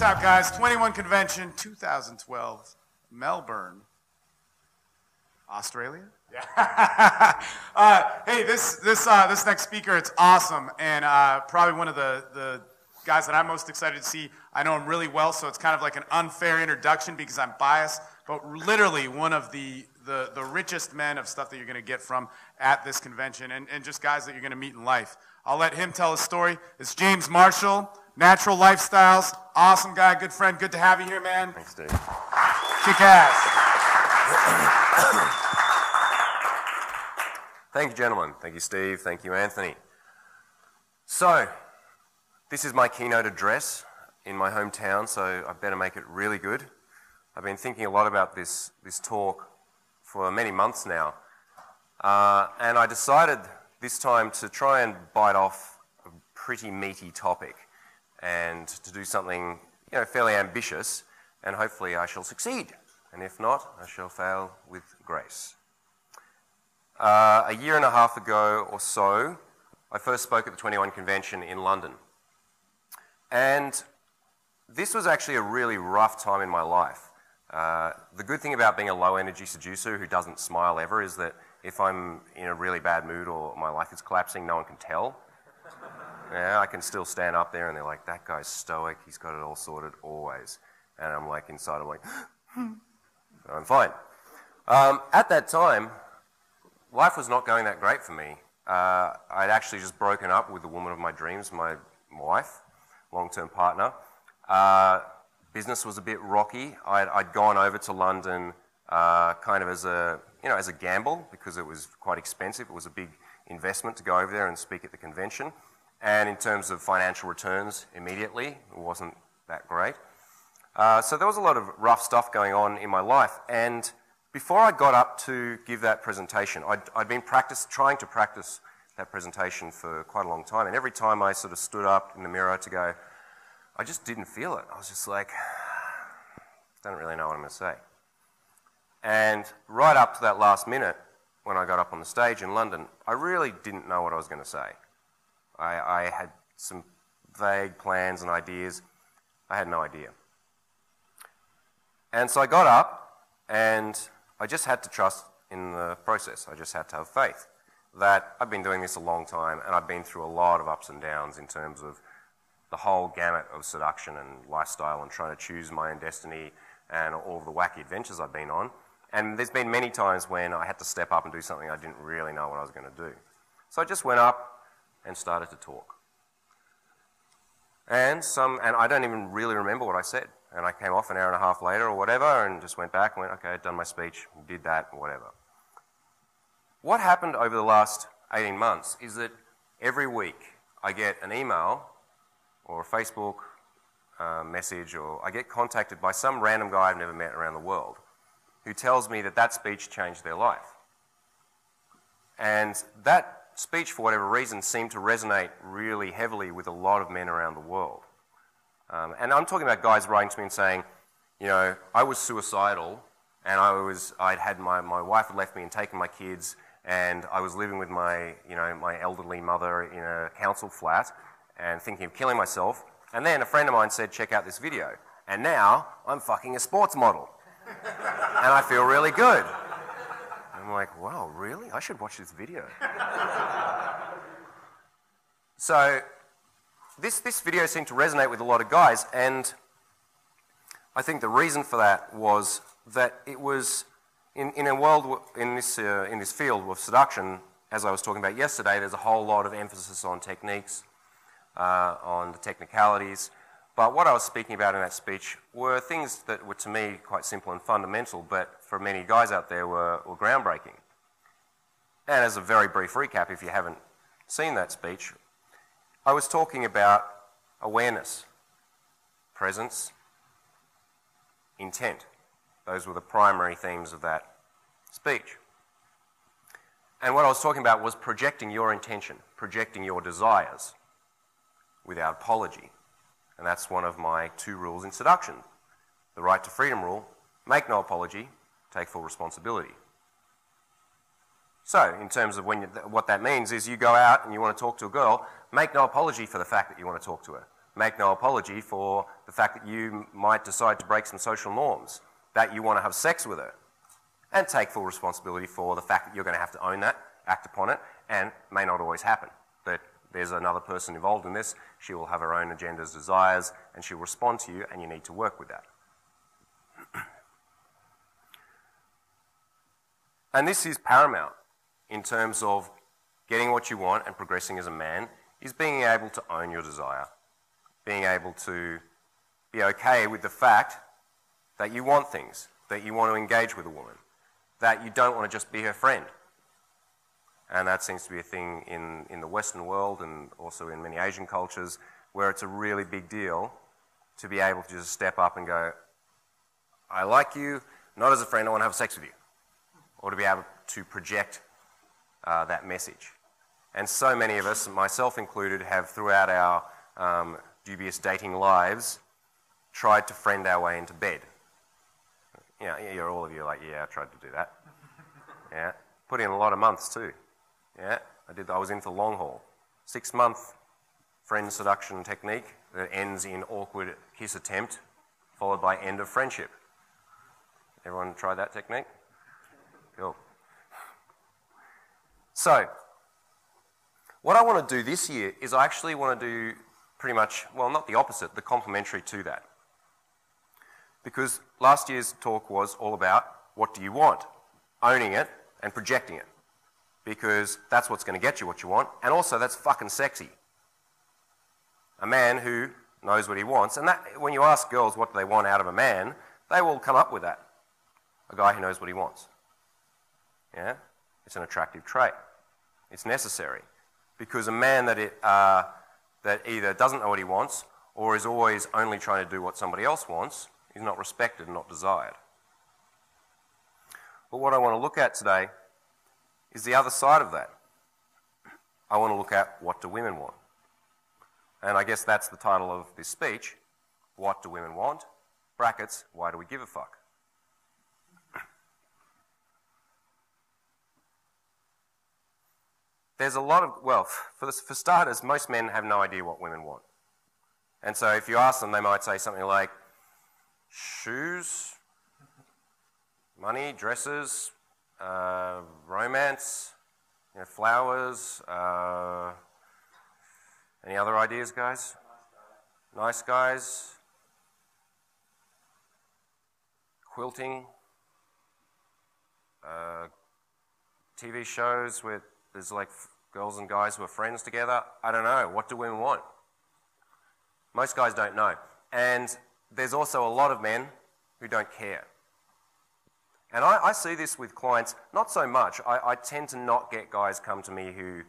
this out, guys. 21 Convention 2012, Melbourne, Australia. Yeah. uh, hey, this this uh, this next speaker, it's awesome, and uh, probably one of the the guys that I'm most excited to see. I know him really well, so it's kind of like an unfair introduction because I'm biased, but literally one of the the, the richest men of stuff that you're going to get from at this convention, and, and just guys that you're going to meet in life. I'll let him tell his story. It's James Marshall, Natural Lifestyles, awesome guy, good friend. Good to have you here, man. Thanks, Dave. Kick ass. Thank you, gentlemen. Thank you, Steve. Thank you, Anthony. So, this is my keynote address in my hometown, so I better make it really good. I've been thinking a lot about this, this talk for many months now, uh, and I decided this time to try and bite off a pretty meaty topic and to do something you know, fairly ambitious, and hopefully I shall succeed. And if not, I shall fail with grace. Uh, a year and a half ago or so, I first spoke at the 21 convention in London. And this was actually a really rough time in my life. Uh, the good thing about being a low energy seducer who doesn't smile ever is that if I'm in a really bad mood or my life is collapsing, no one can tell. Yeah, I can still stand up there and they're like, that guy's stoic, he's got it all sorted always. And I'm like, inside, I'm like, I'm fine. Um, at that time, life was not going that great for me. Uh, I'd actually just broken up with the woman of my dreams, my wife, long-term partner. Uh, business was a bit rocky. I'd, I'd gone over to London uh, kind of as a, you know, as a gamble because it was quite expensive. It was a big investment to go over there and speak at the convention. And in terms of financial returns, immediately, it wasn't that great. Uh, so there was a lot of rough stuff going on in my life. And before I got up to give that presentation, i had been practice, trying to practice that presentation for quite a long time. And every time I sort of stood up in the mirror to go, I just didn't feel it. I was just like, don't really know what I'm going to say. And right up to that last minute, when I got up on the stage in London, I really didn't know what I was going to say. I, I had some vague plans and ideas. I had no idea. And so I got up and I just had to trust in the process. I just had to have faith that I've been doing this a long time and I've been through a lot of ups and downs in terms of the whole gamut of seduction and lifestyle and trying to choose my own destiny and all of the wacky adventures I've been on. And there's been many times when I had to step up and do something I didn't really know what I was going to do. So I just went up and started to talk. And some, and I don't even really remember what I said. And I came off an hour and a half later or whatever and just went back and went, okay, I'd done my speech, did that, whatever. What happened over the last 18 months is that every week I get an email or a Facebook uh, message or I get contacted by some random guy I've never met around the world who tells me that that speech changed their life. And that speech, for whatever reason, seemed to resonate really heavily with a lot of men around the world. Um, and I'm talking about guys writing to me and saying, you know, I was suicidal and I was, I'd had my, my wife had left me and taken my kids and I was living with my, you know, my elderly mother in a council flat and thinking of killing myself. And then a friend of mine said, check out this video. And now I'm fucking a sports model. and I feel really good. I'm like, wow, really? I should watch this video. so this, this video seemed to resonate with a lot of guys, and I think the reason for that was that it was in, in a world, in this, uh, in this field of seduction, as I was talking about yesterday, there's a whole lot of emphasis on techniques, uh, on the technicalities. But what I was speaking about in that speech were things that were to me quite simple and fundamental, but for many guys out there were, were groundbreaking. And as a very brief recap, if you haven't seen that speech, I was talking about awareness, presence, intent. Those were the primary themes of that speech. And what I was talking about was projecting your intention, projecting your desires without apology. And that's one of my two rules in seduction. The right to freedom rule make no apology, take full responsibility. So, in terms of when you, what that means, is you go out and you want to talk to a girl, make no apology for the fact that you want to talk to her. Make no apology for the fact that you might decide to break some social norms, that you want to have sex with her, and take full responsibility for the fact that you're going to have to own that, act upon it, and may not always happen. That there's another person involved in this, she will have her own agendas, desires, and she'll respond to you, and you need to work with that. And this is paramount in terms of getting what you want and progressing as a man, is being able to own your desire, being able to be okay with the fact that you want things, that you want to engage with a woman, that you don't want to just be her friend. And that seems to be a thing in, in the Western world and also in many Asian cultures where it's a really big deal to be able to just step up and go, I like you, not as a friend, I want to have sex with you. Or to be able to project uh, that message. And so many of us, myself included, have throughout our um, dubious dating lives tried to friend our way into bed. Yeah, you're all of you like, yeah, I tried to do that. Yeah, put in a lot of months too. Yeah, I did. I was in for long haul, six month friend seduction technique that ends in awkward kiss attempt, followed by end of friendship. Everyone try that technique? Cool. So, what I want to do this year is I actually want to do pretty much, well, not the opposite, the complementary to that. Because last year's talk was all about what do you want, owning it and projecting it. Because that's what's going to get you what you want, and also that's fucking sexy. A man who knows what he wants, and that, when you ask girls what do they want out of a man, they will come up with that. A guy who knows what he wants. Yeah? It's an attractive trait. It's necessary. Because a man that, it, uh, that either doesn't know what he wants or is always only trying to do what somebody else wants is not respected and not desired. But what I want to look at today is the other side of that. I want to look at what do women want. And I guess that's the title of this speech. What do women want? Brackets, why do we give a fuck? There's a lot of, well, for, for starters, most men have no idea what women want. And so if you ask them, they might say something like shoes, money, dresses, uh, romance, you know, flowers. Uh, any other ideas, guys? Nice guys. Quilting. Uh, TV shows with there's like girls and guys who are friends together. I don't know. What do women want? Most guys don't know. And there's also a lot of men who don't care. And I, I see this with clients, not so much. I, I, tend to not get guys come to me who,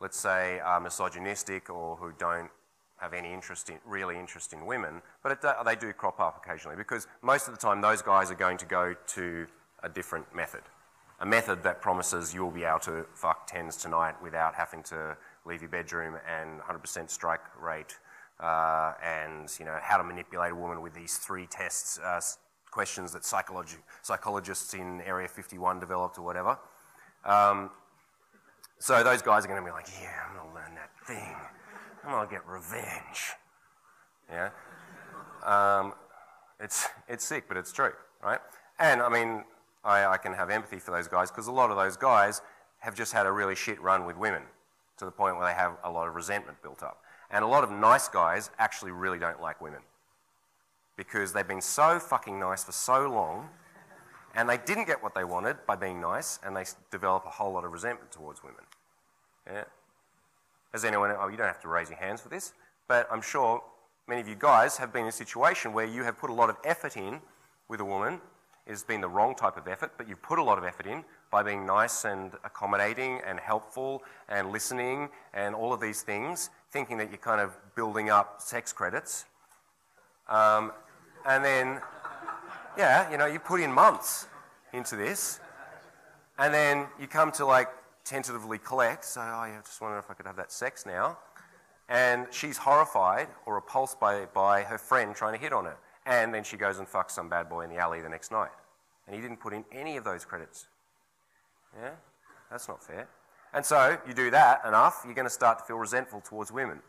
let's say, are misogynistic or who don't have any interest in, really interest in women, but it, they do crop up occasionally because most of the time those guys are going to go to a different method a method that promises you'll be able to fuck tens tonight without having to leave your bedroom and 100% strike rate. Uh, and you know how to manipulate a woman with these three tests uh, questions that psychologi- psychologists in area 51 developed or whatever. Um, so those guys are going to be like yeah i'm going to learn that thing. I'm going to get revenge. Yeah? Um, it's, it's sick but it's true right? And i mean I, I can have empathy for those guys because a lot of those guys have just had a really shit run with women to the point where they have a lot of resentment built up. And a lot of nice guys actually really don't like women because they've been so fucking nice for so long and they didn't get what they wanted by being nice and they develop a whole lot of resentment towards women. Yeah? Has anyone, oh, you don't have to raise your hands for this, but I'm sure many of you guys have been in a situation where you have put a lot of effort in with a woman has been the wrong type of effort, but you've put a lot of effort in by being nice and accommodating and helpful and listening and all of these things, thinking that you're kind of building up sex credits. Um, and then, yeah, you know, you put in months into this, and then you come to like tentatively collect, so, oh, yeah, I just wonder if I could have that sex now. And she's horrified or repulsed by, by her friend trying to hit on her. And then she goes and fucks some bad boy in the alley the next night. And he didn't put in any of those credits. Yeah? That's not fair. And so you do that enough, you're going to start to feel resentful towards women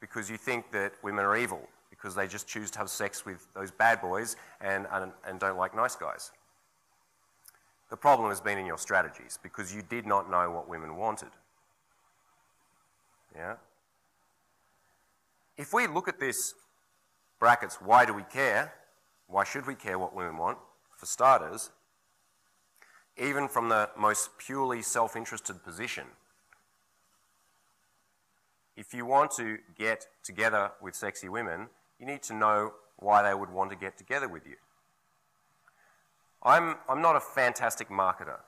because you think that women are evil because they just choose to have sex with those bad boys and, and, and don't like nice guys. The problem has been in your strategies because you did not know what women wanted. Yeah? If we look at this, brackets, why do we care? Why should we care what women want? For starters, even from the most purely self interested position, if you want to get together with sexy women, you need to know why they would want to get together with you. I'm, I'm not a fantastic marketer.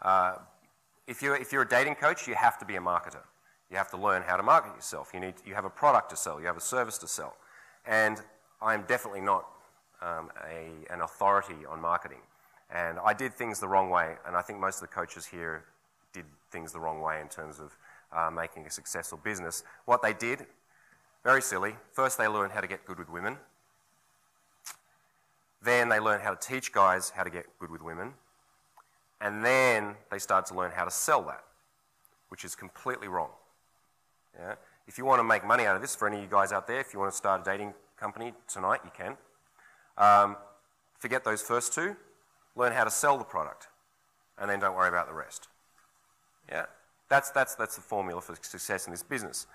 Uh, if, you're, if you're a dating coach, you have to be a marketer. You have to learn how to market yourself. You, need, you have a product to sell, you have a service to sell. And I'm definitely not um, a, an authority on marketing. And I did things the wrong way, and I think most of the coaches here did things the wrong way in terms of uh, making a successful business. What they did, very silly. First, they learned how to get good with women. Then they learned how to teach guys how to get good with women. And then they started to learn how to sell that, which is completely wrong. Yeah? If you want to make money out of this, for any of you guys out there, if you want to start a dating company tonight, you can. Um, forget those first two. Learn how to sell the product, and then don't worry about the rest. Yeah, that's that's that's the formula for success in this business.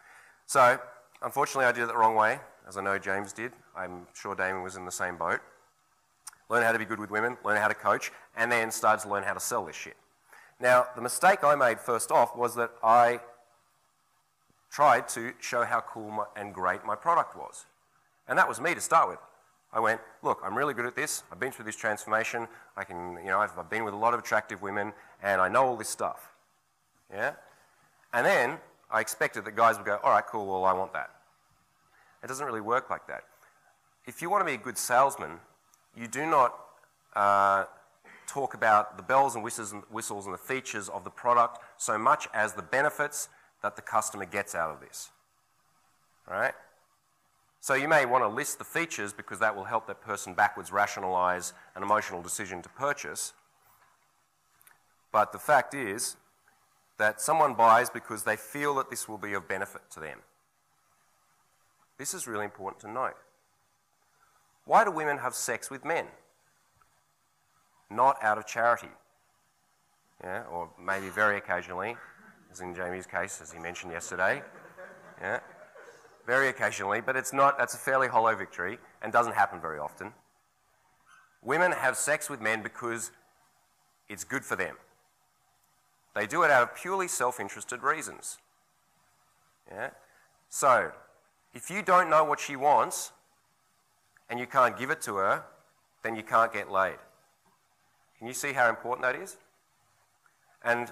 So, unfortunately, I did it the wrong way, as I know James did. I'm sure Damon was in the same boat. Learn how to be good with women, learn how to coach, and then started to learn how to sell this shit. Now, the mistake I made first off was that I tried to show how cool my, and great my product was. And that was me to start with. I went, look, I'm really good at this. I've been through this transformation. I can, you know, I've, I've been with a lot of attractive women, and I know all this stuff. Yeah? And then I expected that guys would go, all right, cool, well, I want that. It doesn't really work like that. If you want to be a good salesman, you do not uh, talk about the bells and whistles, and whistles and the features of the product so much as the benefits that the customer gets out of this. Right? So you may want to list the features because that will help that person backwards rationalize an emotional decision to purchase. But the fact is that someone buys because they feel that this will be of benefit to them. This is really important to note. Why do women have sex with men? Not out of charity. Yeah, or maybe very occasionally, as in Jamie's case, as he mentioned yesterday. Yeah very occasionally, but it's not, that's a fairly hollow victory and doesn't happen very often. Women have sex with men because it's good for them. They do it out of purely self interested reasons. Yeah? So, if you don't know what she wants and you can't give it to her, then you can't get laid. Can you see how important that is? And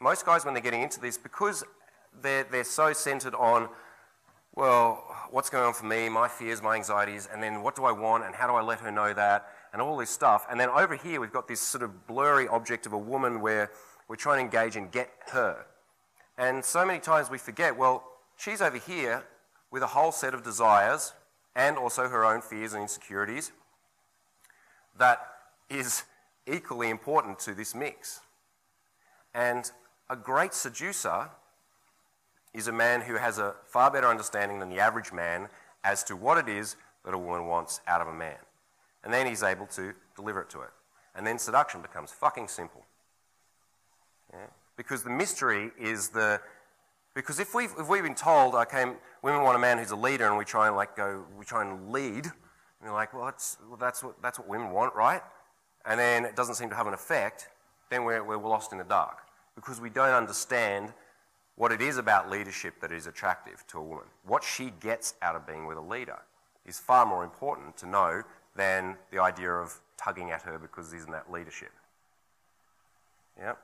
most guys, when they're getting into this, because they're, they're so centered on well, what's going on for me, my fears, my anxieties, and then what do I want, and how do I let her know that, and all this stuff. And then over here, we've got this sort of blurry object of a woman where we're trying to engage and get her. And so many times we forget, well, she's over here with a whole set of desires and also her own fears and insecurities that is equally important to this mix. And a great seducer is a man who has a far better understanding than the average man as to what it is that a woman wants out of a man. And then he's able to deliver it to her. And then seduction becomes fucking simple. Yeah? Because the mystery is the. Because if we've, if we've been told, okay, women want a man who's a leader, and we try and like go, we try and lead, and you're like, well, that's, well, that's, what, that's what women want, right? And then it doesn't seem to have an effect, then we're, we're lost in the dark. Because we don't understand what it is about leadership that is attractive to a woman. What she gets out of being with a leader is far more important to know than the idea of tugging at her because isn't that leadership. Yeah.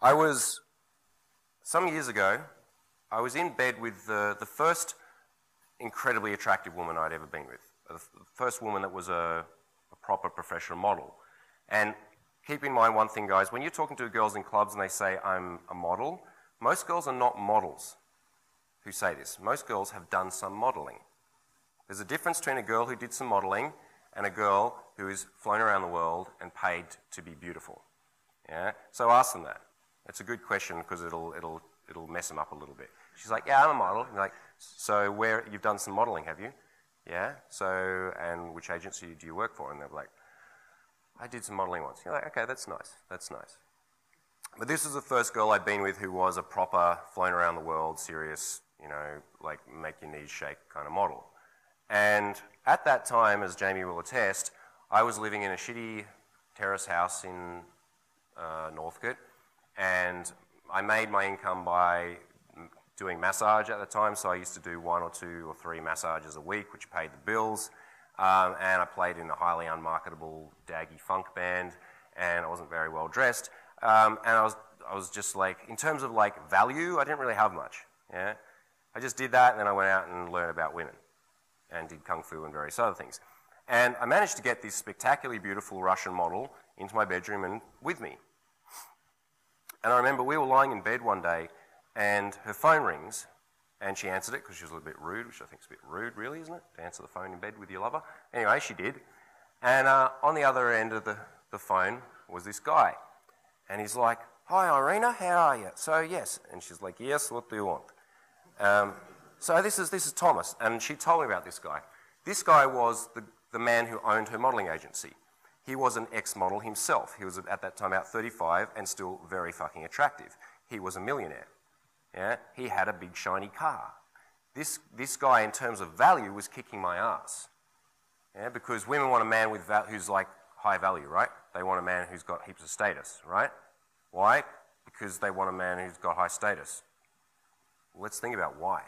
I was, some years ago, I was in bed with the, the first incredibly attractive woman I'd ever been with. The first woman that was a, a proper professional model. And keep in mind one thing, guys. When you're talking to girls in clubs and they say, I'm a model, most girls are not models who say this. Most girls have done some modeling. There's a difference between a girl who did some modeling and a girl who is flown around the world and paid to be beautiful. Yeah? So ask them that. It's a good question because it'll, it'll, it'll mess them up a little bit. She's like, yeah, I'm a model. I'm like, so where, you've done some modeling, have you? Yeah, so, and which agency do you work for? And they're like, I did some modeling once. You're like, okay, that's nice, that's nice. But this was the first girl I'd been with who was a proper, flown around the world, serious, you know, like make your knees shake kind of model. And at that time, as Jamie will attest, I was living in a shitty terrace house in uh, Northcote, and I made my income by doing massage at the time, so I used to do one or two or three massages a week, which paid the bills. Um, and I played in a highly unmarketable daggy funk band, and I wasn't very well dressed. Um, and I was, I was just like, in terms of like value, I didn't really have much. Yeah, I just did that, and then I went out and learned about women, and did kung fu and various other things. And I managed to get this spectacularly beautiful Russian model into my bedroom and with me. And I remember we were lying in bed one day, and her phone rings, and she answered it because she was a little bit rude, which I think is a bit rude, really, isn't it? To answer the phone in bed with your lover. Anyway, she did. And uh, on the other end of the, the phone was this guy. And he's like, Hi, Irina, how are you? So, yes. And she's like, Yes, what do you want? Um, so, this is, this is Thomas. And she told me about this guy. This guy was the, the man who owned her modeling agency. He was an ex model himself. He was at that time about 35 and still very fucking attractive. He was a millionaire. Yeah? He had a big shiny car. This, this guy, in terms of value, was kicking my ass. Yeah? Because women want a man with val- who's like high value, right? They want a man who's got heaps of status, right? Why? Because they want a man who's got high status. Let's think about why.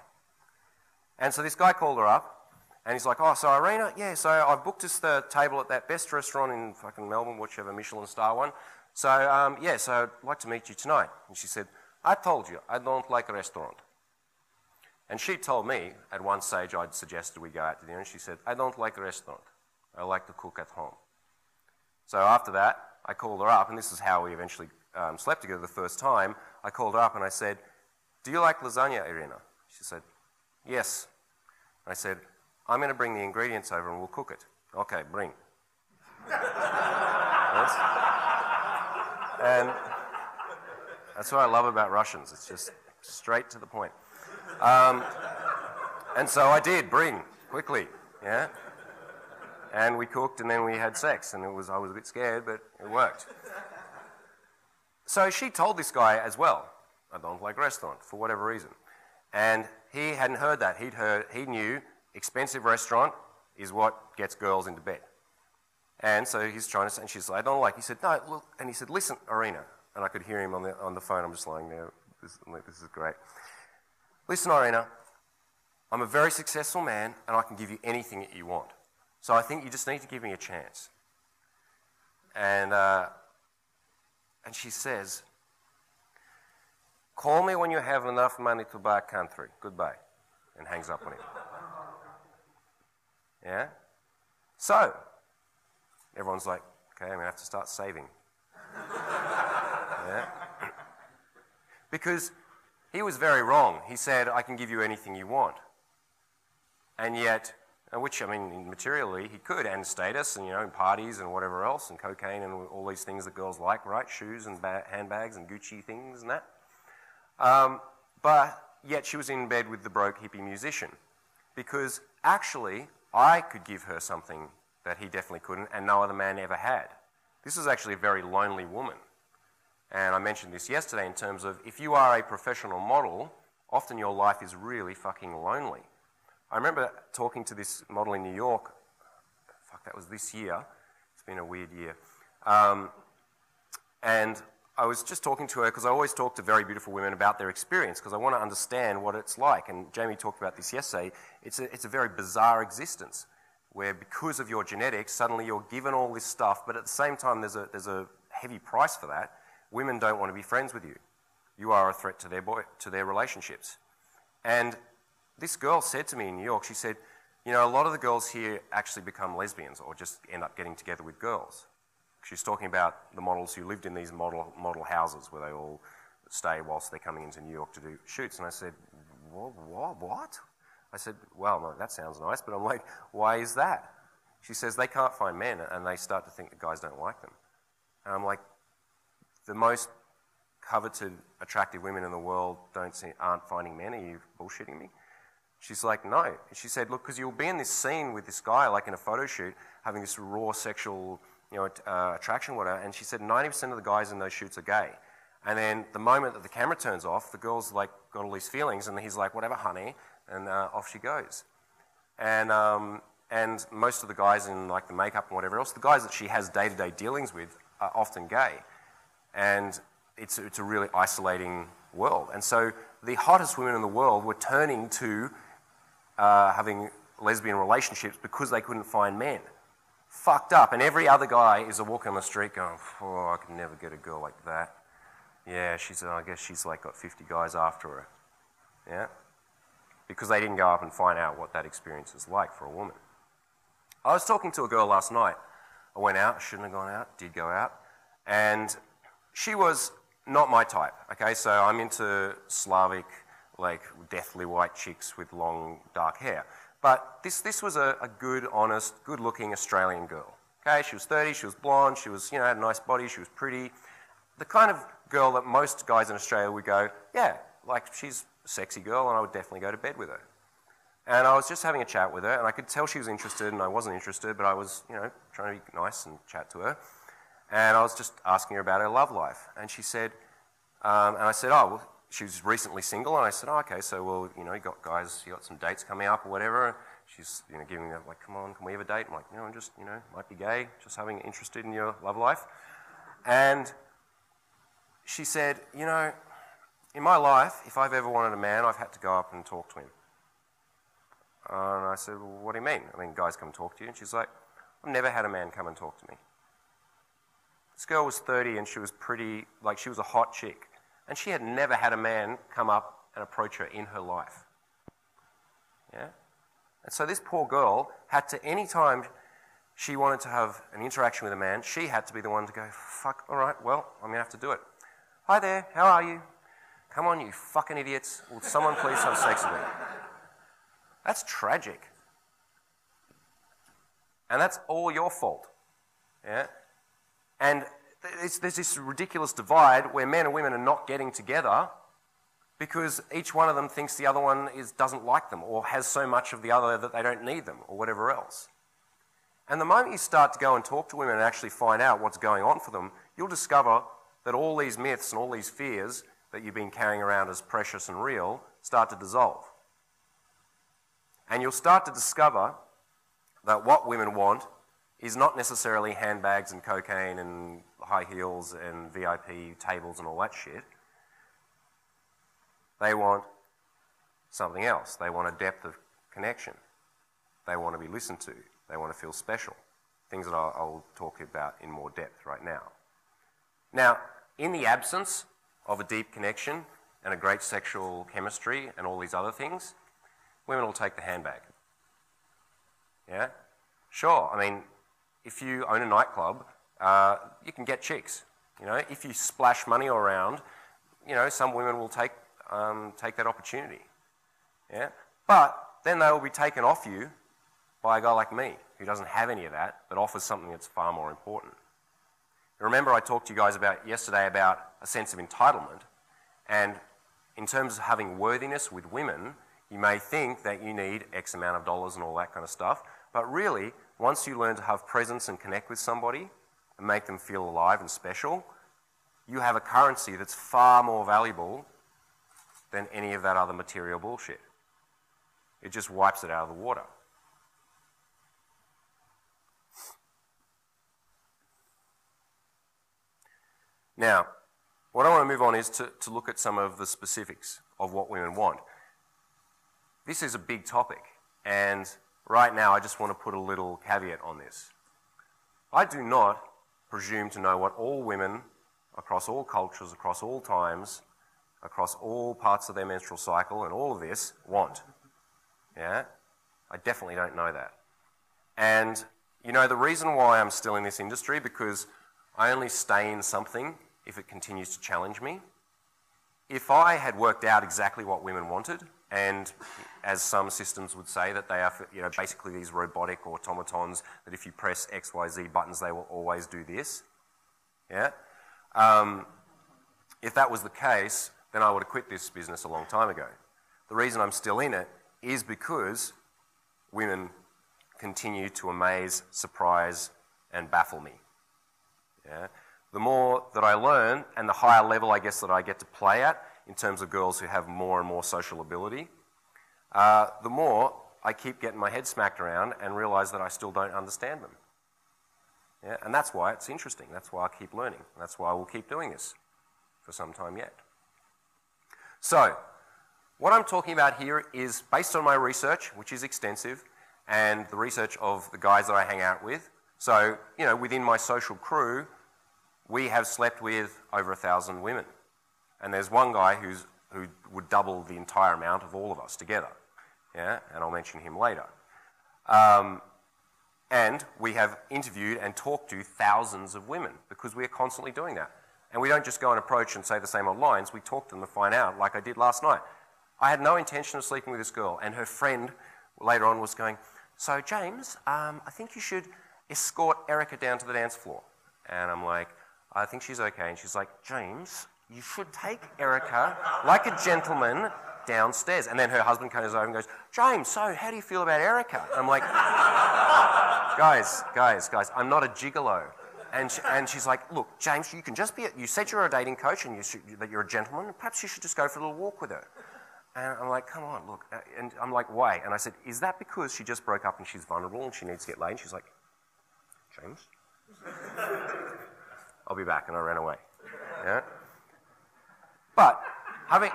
And so this guy called her up, and he's like, "Oh, so Irina, yeah, so I've booked us the table at that best restaurant in fucking Melbourne, whichever Michelin star one. So um, yeah, so I'd like to meet you tonight." And she said, I told you, I don't like a restaurant. And she told me, at one stage I'd suggested we go out to dinner, and she said, I don't like a restaurant. I like to cook at home. So after that, I called her up, and this is how we eventually um, slept together the first time. I called her up and I said, Do you like lasagna, Irina? She said, Yes. I said, I'm going to bring the ingredients over and we'll cook it. Okay, bring. yes? And that's what I love about Russians. It's just straight to the point. Um, and so I did bring quickly, yeah. And we cooked, and then we had sex, and it was I was a bit scared, but it worked. So she told this guy as well, I don't like restaurant for whatever reason, and he hadn't heard that. He'd heard he knew expensive restaurant is what gets girls into bed. And so he's trying to say, and she's like, I don't like. He said, no, look, and he said, listen, Irina, and I could hear him on the, on the phone. I'm just lying there. This, this is great. Listen, Irina, I'm a very successful man and I can give you anything that you want. So I think you just need to give me a chance. And, uh, and she says, Call me when you have enough money to buy a country. Goodbye. And hangs up on him. Yeah? So, everyone's like, okay, I'm going to have to start saving. Because he was very wrong. He said, I can give you anything you want. And yet, uh, which, I mean, materially, he could, and status, and, you know, and parties and whatever else, and cocaine and all these things that girls like, right? Shoes and ba- handbags and Gucci things and that. Um, but yet she was in bed with the broke hippie musician. Because actually, I could give her something that he definitely couldn't, and no other man ever had. This is actually a very lonely woman. And I mentioned this yesterday in terms of if you are a professional model, often your life is really fucking lonely. I remember talking to this model in New York. Fuck, that was this year. It's been a weird year. Um, and I was just talking to her because I always talk to very beautiful women about their experience because I want to understand what it's like. And Jamie talked about this yesterday. It's a, it's a very bizarre existence where, because of your genetics, suddenly you're given all this stuff, but at the same time, there's a, there's a heavy price for that women don't want to be friends with you. You are a threat to their, boy, to their relationships. And this girl said to me in New York, she said, you know, a lot of the girls here actually become lesbians or just end up getting together with girls. She's talking about the models who lived in these model, model houses where they all stay whilst they're coming into New York to do shoots. And I said, what? what? I said, well, that sounds nice, but I'm like, why is that? She says they can't find men and they start to think that guys don't like them. And I'm like, the most coveted, attractive women in the world don't see, aren't finding men. Are you bullshitting me? She's like, no. She said, look, because you'll be in this scene with this guy, like in a photo shoot, having this raw sexual you know, uh, attraction, whatever. And she said 90% of the guys in those shoots are gay. And then the moment that the camera turns off, the girl's like got all these feelings, and he's like, whatever, honey, and uh, off she goes. And, um, and most of the guys in like the makeup and whatever else, the guys that she has day-to-day dealings with are often gay. And it's, it's a really isolating world. And so the hottest women in the world were turning to uh, having lesbian relationships because they couldn't find men. Fucked up. And every other guy is a walk on the street going, oh, I could never get a girl like that. Yeah, she's, I guess she's like got 50 guys after her. Yeah? Because they didn't go up and find out what that experience is like for a woman. I was talking to a girl last night. I went out, shouldn't have gone out, did go out. And she was not my type, okay? So I'm into Slavic like deathly white chicks with long dark hair. But this, this was a, a good, honest, good looking Australian girl. Okay, she was 30, she was blonde, she was, you know, had a nice body, she was pretty. The kind of girl that most guys in Australia would go, yeah, like she's a sexy girl and I would definitely go to bed with her. And I was just having a chat with her and I could tell she was interested and I wasn't interested, but I was, you know, trying to be nice and chat to her. And I was just asking her about her love life. And she said, um, and I said, oh, well, she was recently single, and I said, oh, okay, so, well, you know, you got guys, you got some dates coming up or whatever. She's, you know, giving me, like, come on, can we have a date? I'm like, you know, I'm just, you know, might be gay, just having interested in your love life. And she said, you know, in my life, if I've ever wanted a man, I've had to go up and talk to him. And I said, well, what do you mean? I mean, guys come talk to you. And she's like, I've never had a man come and talk to me. This girl was 30 and she was pretty, like, she was a hot chick. And she had never had a man come up and approach her in her life. Yeah? And so this poor girl had to, any time she wanted to have an interaction with a man, she had to be the one to go, fuck, all right, well, I'm going to have to do it. Hi there, how are you? Come on, you fucking idiots. Will someone please have sex with me? That's tragic. And that's all your fault. Yeah? And there's this ridiculous divide where men and women are not getting together because each one of them thinks the other one is, doesn't like them or has so much of the other that they don't need them or whatever else. And the moment you start to go and talk to women and actually find out what's going on for them, you'll discover that all these myths and all these fears that you've been carrying around as precious and real start to dissolve. And you'll start to discover that what women want is not necessarily handbags and cocaine and high heels and VIP tables and all that shit. They want something else. They want a depth of connection. They want to be listened to. They want to feel special. Things that I'll, I'll talk about in more depth right now. Now, in the absence of a deep connection and a great sexual chemistry and all these other things, women will take the handbag. Yeah? Sure, I mean, if you own a nightclub, uh, you can get chicks. You know, if you splash money around, you know, some women will take, um, take that opportunity. Yeah? But then they will be taken off you by a guy like me, who doesn't have any of that, but offers something that's far more important. Remember, I talked to you guys about yesterday about a sense of entitlement, and in terms of having worthiness with women, you may think that you need X amount of dollars and all that kind of stuff, but really, once you learn to have presence and connect with somebody and make them feel alive and special, you have a currency that's far more valuable than any of that other material bullshit. It just wipes it out of the water. Now, what I want to move on is to, to look at some of the specifics of what women want. This is a big topic, and right now I just want to put a little caveat on this. I do not presume to know what all women across all cultures, across all times, across all parts of their menstrual cycle and all of this want. Yeah? I definitely don't know that. And you know the reason why I'm still in this industry because I only stay in something if it continues to challenge me. If I had worked out exactly what women wanted and as some systems would say, that they are you know, basically these robotic automatons that if you press X, Y, Z buttons, they will always do this. Yeah? Um, if that was the case, then I would have quit this business a long time ago. The reason I'm still in it is because women continue to amaze, surprise, and baffle me. Yeah? The more that I learn and the higher level I guess that I get to play at in terms of girls who have more and more social ability, uh, the more I keep getting my head smacked around and realize that I still don't understand them. Yeah? And that's why it's interesting. That's why I keep learning. That's why I will keep doing this for some time yet. So, what I'm talking about here is based on my research, which is extensive, and the research of the guys that I hang out with. So, you know, within my social crew, we have slept with over a thousand women. And there's one guy who's, who would double the entire amount of all of us together. Yeah, and I'll mention him later. Um, and we have interviewed and talked to thousands of women because we are constantly doing that. And we don't just go and approach and say the same old lines, we talk to them to find out, like I did last night. I had no intention of sleeping with this girl, and her friend later on was going, So, James, um, I think you should escort Erica down to the dance floor. And I'm like, I think she's okay. And she's like, James, you should take Erica like a gentleman downstairs. And then her husband comes over and goes, James, so how do you feel about Erica? I'm like, guys, guys, guys, I'm not a gigolo. And, she, and she's like, look, James, you can just be, a, you said you're a dating coach and you should, that you're a gentleman. Perhaps you should just go for a little walk with her. And I'm like, come on, look. And I'm like, why? And I said, is that because she just broke up and she's vulnerable and she needs to get laid? And she's like, James? I'll be back. And I ran away. Yeah? But having,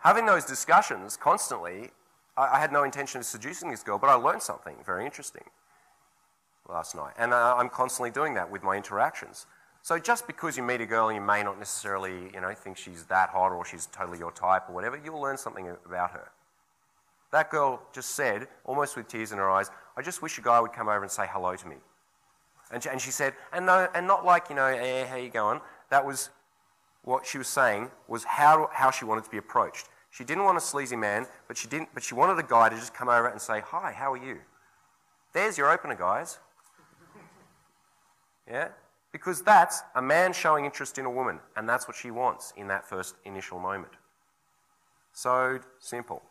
having those discussions constantly, I, I, had no intention of seducing this girl, but I learned something very interesting last night. And I'm constantly doing that with my interactions. So just because you meet a girl and you may not necessarily, you know, think she's that hot or she's totally your type or whatever, you'll learn something about her. That girl just said, almost with tears in her eyes, I just wish a guy would come over and say hello to me. And she, and she said, and, no, and not like, you know, hey, how you going? That was what she was saying was how, how she wanted to be approached. She didn't want a sleazy man, but she, didn't, but she wanted a guy to just come over and say, hi, how are you? There's your opener, guys. Yeah? Because that's a man showing interest in a woman, and that's what she wants in that first initial moment. So simple.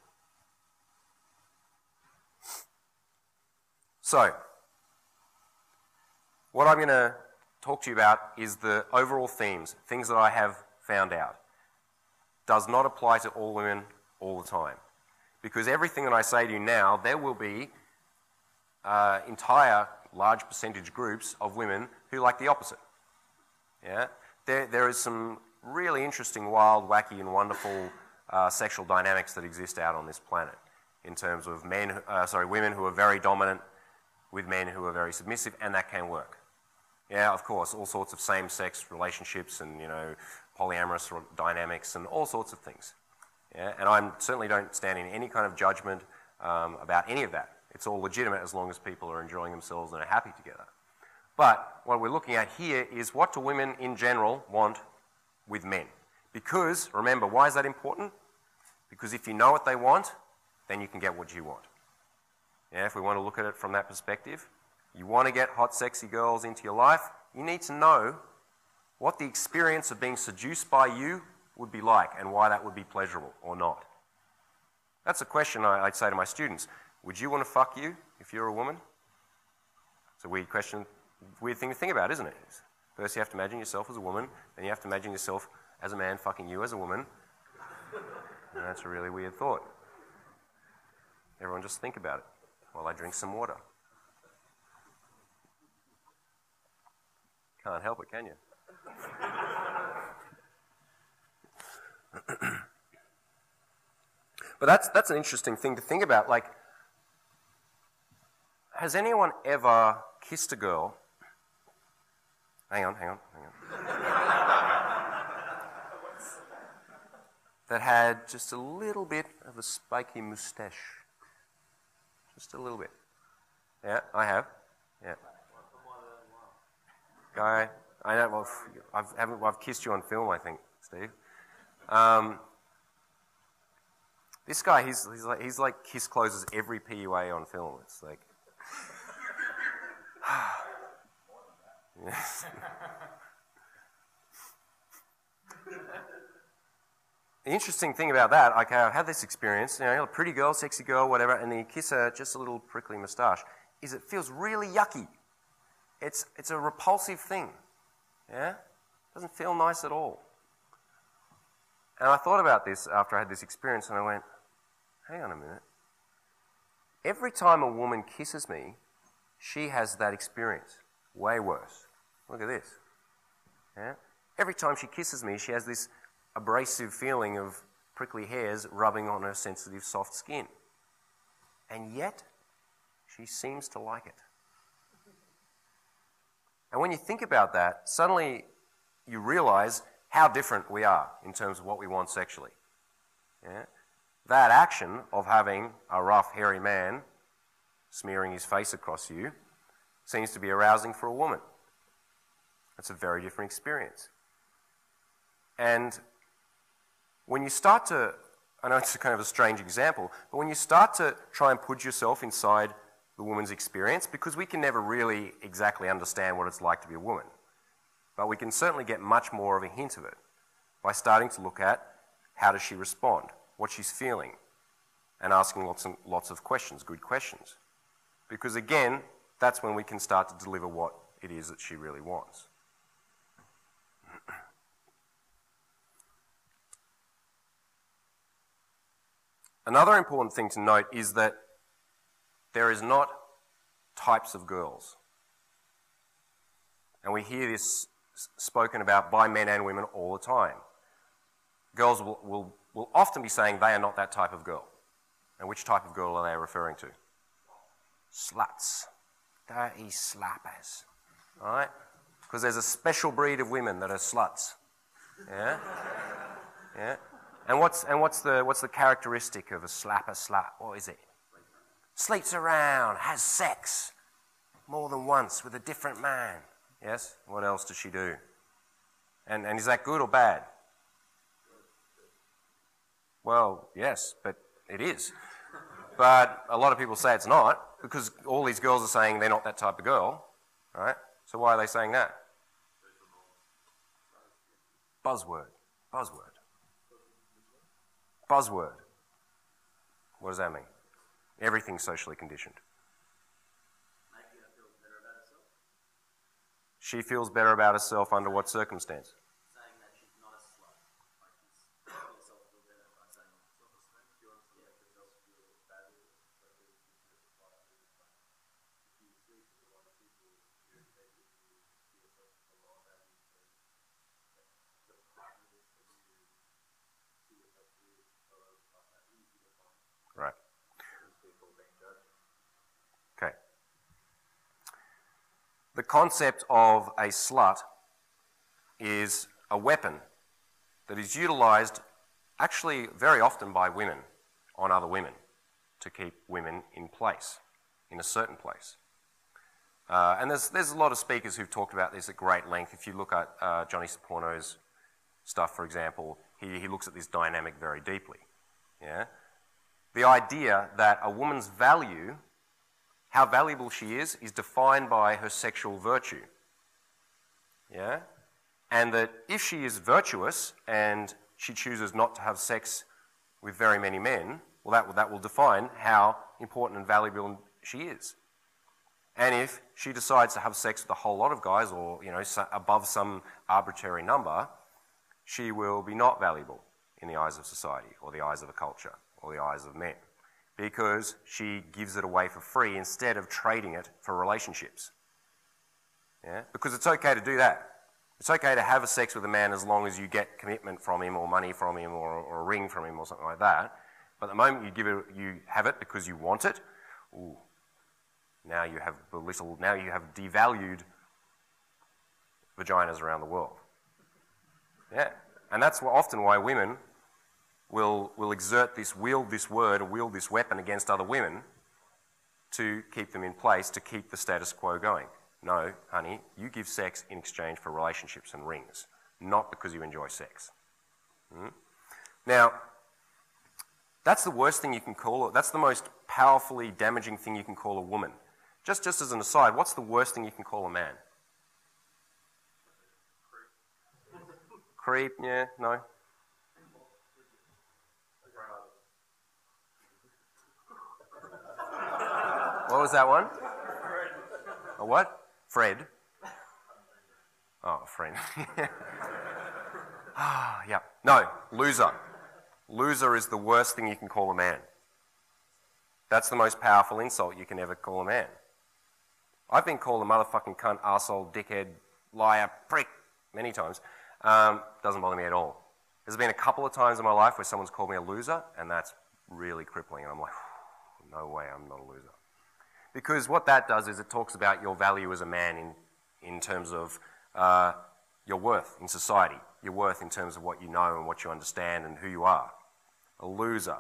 So, what I'm going to talk to you about is the overall themes, things that I have found out. Does not apply to all women all the time. Because everything that I say to you now, there will be uh, entire large percentage groups of women who like the opposite. Yeah? There, there is some really interesting, wild, wacky, and wonderful uh, sexual dynamics that exist out on this planet in terms of men, uh, sorry, women who are very dominant with men who are very submissive, and that can work. Yeah, of course, all sorts of same-sex relationships and, you know, polyamorous dynamics and all sorts of things. Yeah, and I certainly don't stand in any kind of judgment um, about any of that. It's all legitimate as long as people are enjoying themselves and are happy together. But what we're looking at here is what do women in general want with men? Because, remember, why is that important? Because if you know what they want, then you can get what you want. Yeah, if we want to look at it from that perspective, you want to get hot, sexy girls into your life, you need to know what the experience of being seduced by you would be like and why that would be pleasurable or not. That's a question I'd say to my students. Would you want to fuck you if you're a woman? It's a weird question, weird thing to think about, isn't it? First, you have to imagine yourself as a woman, then you have to imagine yourself as a man fucking you as a woman. And that's a really weird thought. Everyone just think about it while I drink some water. Can't help it, can you? but that's, that's an interesting thing to think about. Like, has anyone ever kissed a girl? Hang on, hang on, hang on. that had just a little bit of a spiky moustache. Just a little bit. Yeah, I have. Yeah. Guy, I know. Well, I've, haven't, I've kissed you on film, I think, Steve. Um, this guy, he's, he's like he's like kiss closes every PUA on film. It's like the interesting thing about that, okay, I've had this experience, you know, a pretty girl, sexy girl, whatever, and then you kiss her, just a little prickly moustache, is it feels really yucky. It's, it's a repulsive thing. Yeah? Doesn't feel nice at all. And I thought about this after I had this experience, and I went, hang on a minute. Every time a woman kisses me, she has that experience. Way worse. Look at this. Yeah? Every time she kisses me, she has this abrasive feeling of prickly hairs rubbing on her sensitive, soft skin. And yet, she seems to like it. And when you think about that, suddenly you realize how different we are in terms of what we want sexually. Yeah? That action of having a rough, hairy man smearing his face across you seems to be arousing for a woman. That's a very different experience. And when you start to, I know it's kind of a strange example, but when you start to try and put yourself inside the woman's experience, because we can never really exactly understand what it's like to be a woman, but we can certainly get much more of a hint of it by starting to look at how does she respond, what she's feeling, and asking lots and lots of questions, good questions. Because again, that's when we can start to deliver what it is that she really wants. Another important thing to note is that there is not types of girls. And we hear this spoken about by men and women all the time. Girls will, will, will often be saying they are not that type of girl. And which type of girl are they referring to? Sluts. Dirty slappers. All right? Because there's a special breed of women that are sluts. Yeah? Yeah? And what's, and what's, the, what's the characteristic of a slapper slut? What is it? Sleeps around, has sex more than once with a different man. Yes? What else does she do? And, and is that good or bad? Well, yes, but it is. But a lot of people say it's not because all these girls are saying they're not that type of girl, right? So why are they saying that? Buzzword. Buzzword. Buzzword. What does that mean? Everything's socially conditioned. She feels better about herself under what circumstance? The concept of a slut is a weapon that is utilized actually very often by women on other women to keep women in place, in a certain place. Uh, and there's, there's a lot of speakers who've talked about this at great length. If you look at uh, Johnny Soporno's stuff, for example, he, he looks at this dynamic very deeply. Yeah? The idea that a woman's value how valuable she is is defined by her sexual virtue. Yeah? And that if she is virtuous and she chooses not to have sex with very many men, well, that will, that will define how important and valuable she is. And if she decides to have sex with a whole lot of guys or, you know, above some arbitrary number, she will be not valuable in the eyes of society or the eyes of a culture or the eyes of men because she gives it away for free instead of trading it for relationships. Yeah? Because it's okay to do that. It's okay to have a sex with a man as long as you get commitment from him or money from him or, or a ring from him or something like that. But the moment you give it, you have it because you want it, ooh, now you have belittled, now you have devalued vaginas around the world. Yeah. And that's often why women will, will exert this, wield this word, or wield this weapon against other women to keep them in place, to keep the status quo going. No, honey, you give sex in exchange for relationships and rings, not because you enjoy sex. Hmm? Now, that's the worst thing you can call. That's the most powerfully damaging thing you can call a woman. Just, just as an aside, what's the worst thing you can call a man? Creep, yeah, no. What was that one? A what? Fred. Oh, friend. ah, yeah. No, loser. Loser is the worst thing you can call a man. That's the most powerful insult you can ever call a man. I've been called a motherfucking cunt, asshole, dickhead, liar, prick many times. Um, doesn't bother me at all. There's been a couple of times in my life where someone's called me a loser, and that's really crippling. And I'm like, no way, I'm not a loser. Because what that does is it talks about your value as a man in, in terms of uh, your worth in society, your worth in terms of what you know and what you understand and who you are. A loser.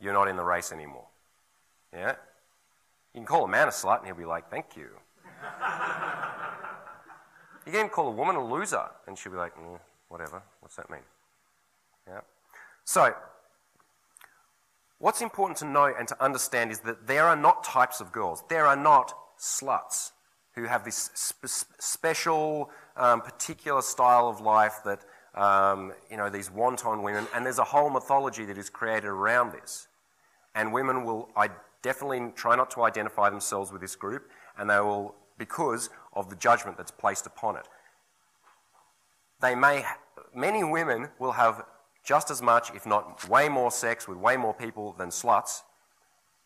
You're not in the race anymore. Yeah? You can call a man a slut and he'll be like, thank you. you can call a woman a loser and she'll be like, mm, whatever. What's that mean? Yeah? So, what's important to know and to understand is that there are not types of girls. There are not sluts who have this sp- special, um, particular style of life that, um, you know, these wanton women, and there's a whole mythology that is created around this. And women will I definitely try not to identify themselves with this group, and they will, because of the judgment that's placed upon it. They may, many women will have just as much, if not way more sex with way more people than sluts,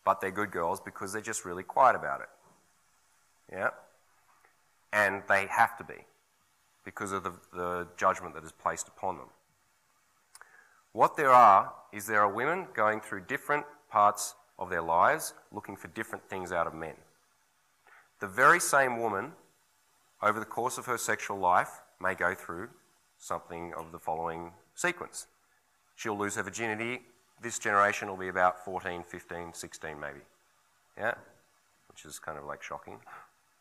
but they're good girls because they're just really quiet about it. Yeah? and they have to be because of the, the judgment that is placed upon them. What there are is there are women going through different parts of their lives looking for different things out of men. The very same woman, over the course of her sexual life, may go through something of the following sequence. She'll lose her virginity. This generation will be about 14, 15, 16 maybe. Yeah? Which is kind of like shocking,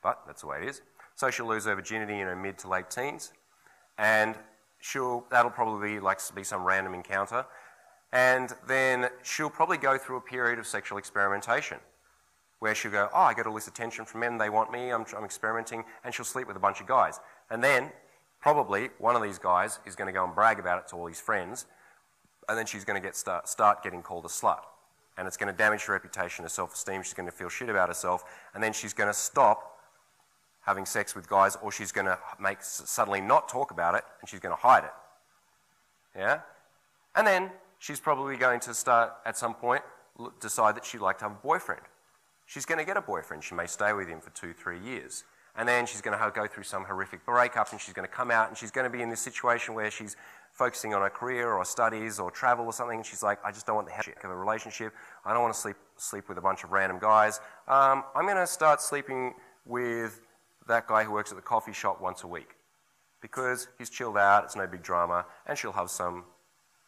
but that's the way it is. So she'll lose her virginity in her mid to late teens, and she'll that'll probably be like be some random encounter, and then she'll probably go through a period of sexual experimentation, where she'll go, oh, I get all this attention from men, they want me, I'm, I'm experimenting, and she'll sleep with a bunch of guys, and then probably one of these guys is going to go and brag about it to all his friends, and then she's going to get start, start getting called a slut. And it's going to damage her reputation, her self esteem. She's going to feel shit about herself. And then she's going to stop having sex with guys, or she's going to make suddenly not talk about it and she's going to hide it. Yeah? And then she's probably going to start at some point decide that she'd like to have a boyfriend. She's going to get a boyfriend. She may stay with him for two, three years. And then she's going to go through some horrific breakup and she's going to come out and she's going to be in this situation where she's focusing on her career or studies or travel or something. She's like, I just don't want the heck of a relationship. I don't want to sleep, sleep with a bunch of random guys. Um, I'm going to start sleeping with that guy who works at the coffee shop once a week because he's chilled out, it's no big drama, and she'll have some,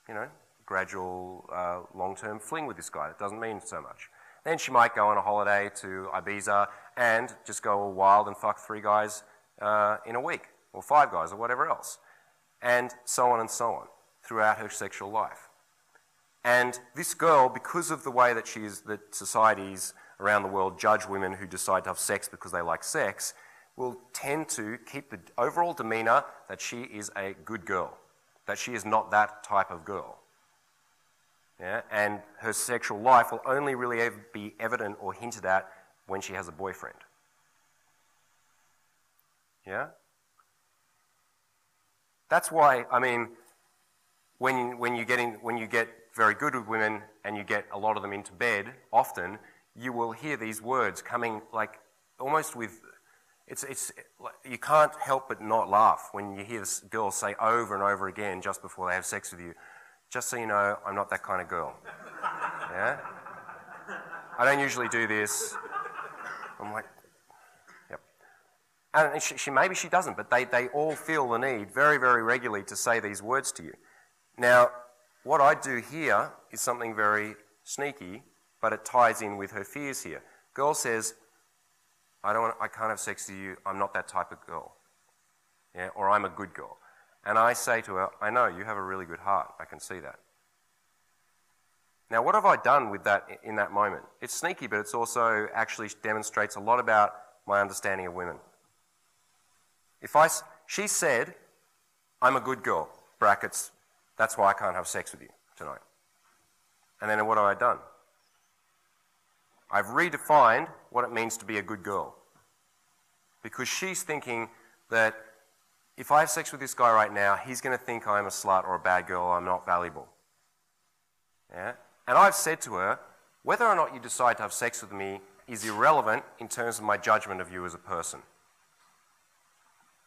you know, gradual uh, long term fling with this guy. It doesn't mean so much. Then she might go on a holiday to Ibiza and just go all wild and fuck three guys uh, in a week, or five guys, or whatever else, and so on and so on throughout her sexual life. And this girl, because of the way that she is, that societies around the world judge women who decide to have sex because they like sex, will tend to keep the overall demeanor that she is a good girl, that she is not that type of girl. Yeah? And her sexual life will only really ever be evident or hinted at when she has a boyfriend. Yeah? That's why, I mean, when, when, you get in, when you get very good with women and you get a lot of them into bed, often you will hear these words coming like almost with it's, it's, you can't help but not laugh when you hear this girl say over and over again just before they have sex with you, just so you know, I'm not that kind of girl. Yeah? I don't usually do this. I'm like. And she, she, maybe she doesn't, but they, they all feel the need very, very regularly to say these words to you. Now, what I do here is something very sneaky, but it ties in with her fears here. Girl says, I, don't want, I can't have sex with you. I'm not that type of girl. Yeah? Or I'm a good girl. And I say to her, I know, you have a really good heart. I can see that. Now, what have I done with that in that moment? It's sneaky, but it also actually demonstrates a lot about my understanding of women. If I, she said, I'm a good girl, brackets, that's why I can't have sex with you tonight. And then what have I done? I've redefined what it means to be a good girl. Because she's thinking that if I have sex with this guy right now, he's going to think I'm a slut or a bad girl I'm not valuable. Yeah? And I've said to her, whether or not you decide to have sex with me is irrelevant in terms of my judgment of you as a person.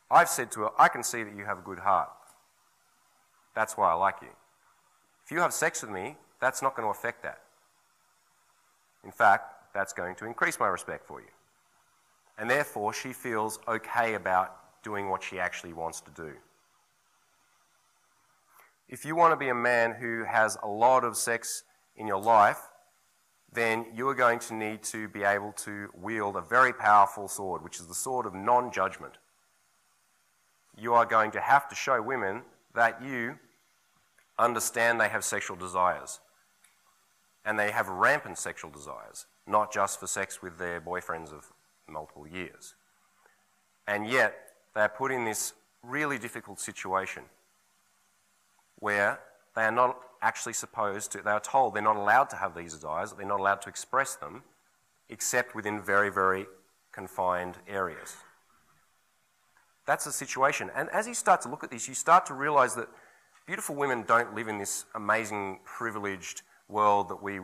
I've said to her, I can see that you have a good heart. That's why I like you. If you have sex with me, that's not going to affect that. In fact, that's going to increase my respect for you. And therefore, she feels okay about doing what she actually wants to do. If you want to be a man who has a lot of sex in your life, then you are going to need to be able to wield a very powerful sword, which is the sword of non judgment. You are going to have to show women that you understand they have sexual desires and they have rampant sexual desires, not just for sex with their boyfriends of multiple years. And yet, they're put in this really difficult situation where they are not actually supposed to, they are told they're not allowed to have these desires, they're not allowed to express them, except within very, very confined areas. That's the situation. And as you start to look at this, you start to realize that beautiful women don't live in this amazing, privileged world that we,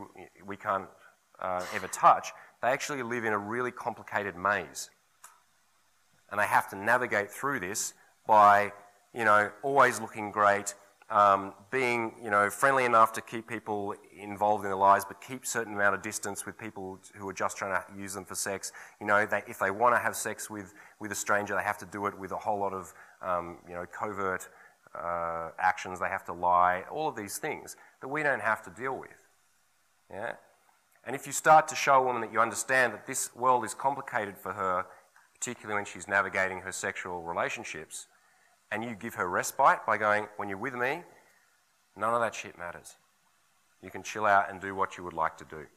we can't uh, ever touch. They actually live in a really complicated maze. And they have to navigate through this by, you know, always looking great, um, being you know, friendly enough to keep people involved in their lives, but keep certain amount of distance with people who are just trying to use them for sex. You know, they, if they want to have sex with, with a stranger, they have to do it with a whole lot of um, you know, covert uh, actions. They have to lie. All of these things that we don't have to deal with. Yeah? And if you start to show a woman that you understand that this world is complicated for her, particularly when she's navigating her sexual relationships, and you give her respite by going, when you're with me, none of that shit matters. You can chill out and do what you would like to do.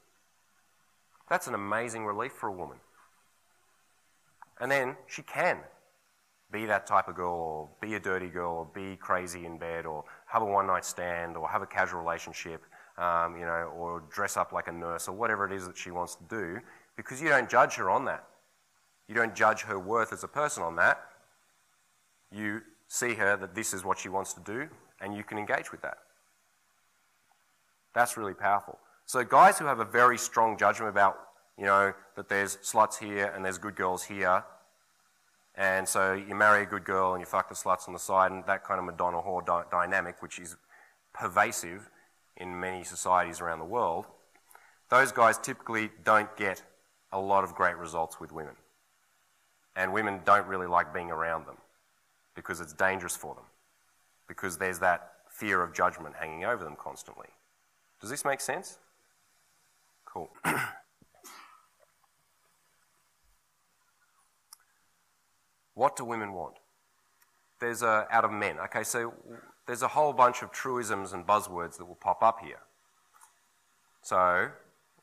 That's an amazing relief for a woman. And then she can be that type of girl, or be a dirty girl, or be crazy in bed, or have a one night stand, or have a casual relationship, um, you know, or dress up like a nurse, or whatever it is that she wants to do, because you don't judge her on that. You don't judge her worth as a person on that. You see her that this is what she wants to do, and you can engage with that. That's really powerful. So, guys who have a very strong judgment about, you know, that there's sluts here and there's good girls here, and so you marry a good girl and you fuck the sluts on the side, and that kind of Madonna whore dynamic, which is pervasive in many societies around the world, those guys typically don't get a lot of great results with women. And women don't really like being around them because it's dangerous for them, because there's that fear of judgment hanging over them constantly. Does this make sense? Cool. what do women want? There's a, out of men. Okay, so there's a whole bunch of truisms and buzzwords that will pop up here. So,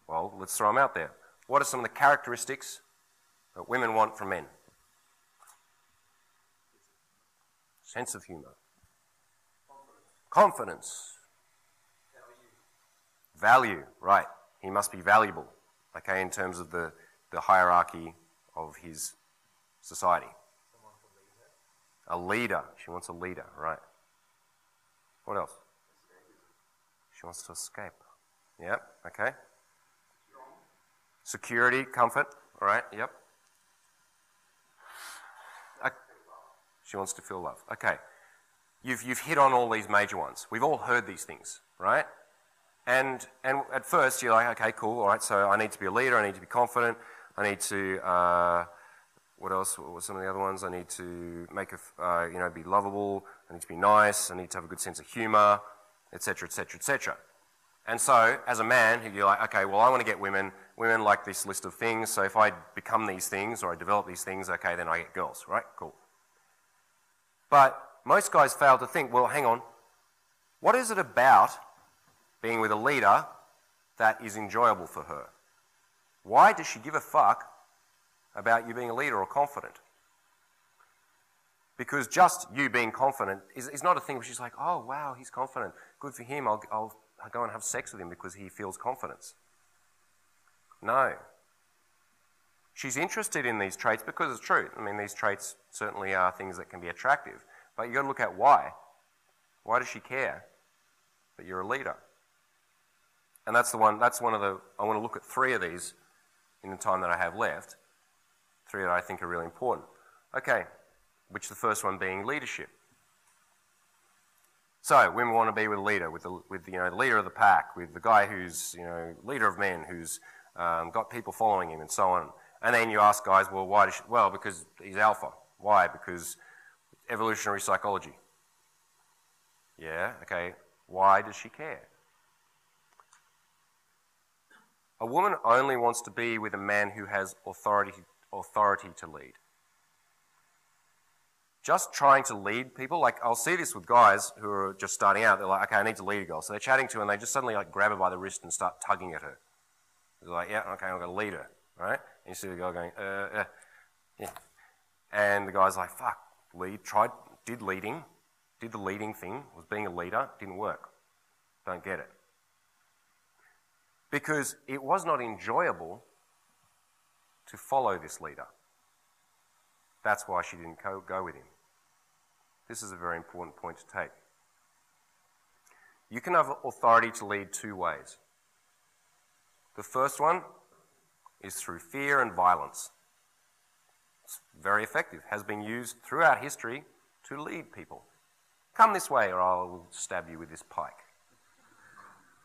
well, let's throw them out there. What are some of the characteristics that women want from men? Sense of humor. Confidence. Value, right. He must be valuable, okay, in terms of the, the hierarchy of his society. A leader. She wants a leader, right. What else? She wants to escape. Yep, okay. Security, comfort, all right, yep. She wants to feel love. Okay. You've, you've hit on all these major ones. We've all heard these things, right? And, and at first, you're like, okay, cool, all right, so I need to be a leader, I need to be confident, I need to, uh, what else? What were some of the other ones? I need to make a, uh, you know, be lovable, I need to be nice, I need to have a good sense of humor, etc., etc., etc. And so, as a man, you're like, okay, well, I want to get women. Women like this list of things, so if I become these things or I develop these things, okay, then I get girls, right? Cool. But most guys fail to think, well, hang on, what is it about being with a leader that is enjoyable for her? Why does she give a fuck about you being a leader or confident? Because just you being confident is, is not a thing where she's like, oh, wow, he's confident. Good for him. I'll, I'll, I'll go and have sex with him because he feels confidence. No, She's interested in these traits because it's true. I mean, these traits certainly are things that can be attractive. But you've got to look at why. Why does she care that you're a leader? And that's the one, that's one of the, I want to look at three of these in the time that I have left. Three that I think are really important. Okay, which the first one being leadership. So women want to be with a leader, with the, with you know the leader of the pack, with the guy who's you know leader of men, who's um, got people following him, and so on. And then you ask guys, well, why? Does she, well, because he's alpha. Why? Because evolutionary psychology. Yeah. Okay. Why does she care? A woman only wants to be with a man who has authority, authority to lead. Just trying to lead people, like I'll see this with guys who are just starting out. They're like, okay, I need to lead a girl. So they're chatting to her and they just suddenly like grab her by the wrist and start tugging at her. They're like, yeah, okay, I'm going to lead her, right? And you see the guy going, uh, uh, yeah. And the guy's like, fuck, lead, tried, did leading, did the leading thing, was being a leader, didn't work. Don't get it because it was not enjoyable to follow this leader. That's why she didn't go with him. This is a very important point to take. You can have authority to lead two ways. The first one is through fear and violence. It's very effective, has been used throughout history to lead people. Come this way, or I'll stab you with this pike.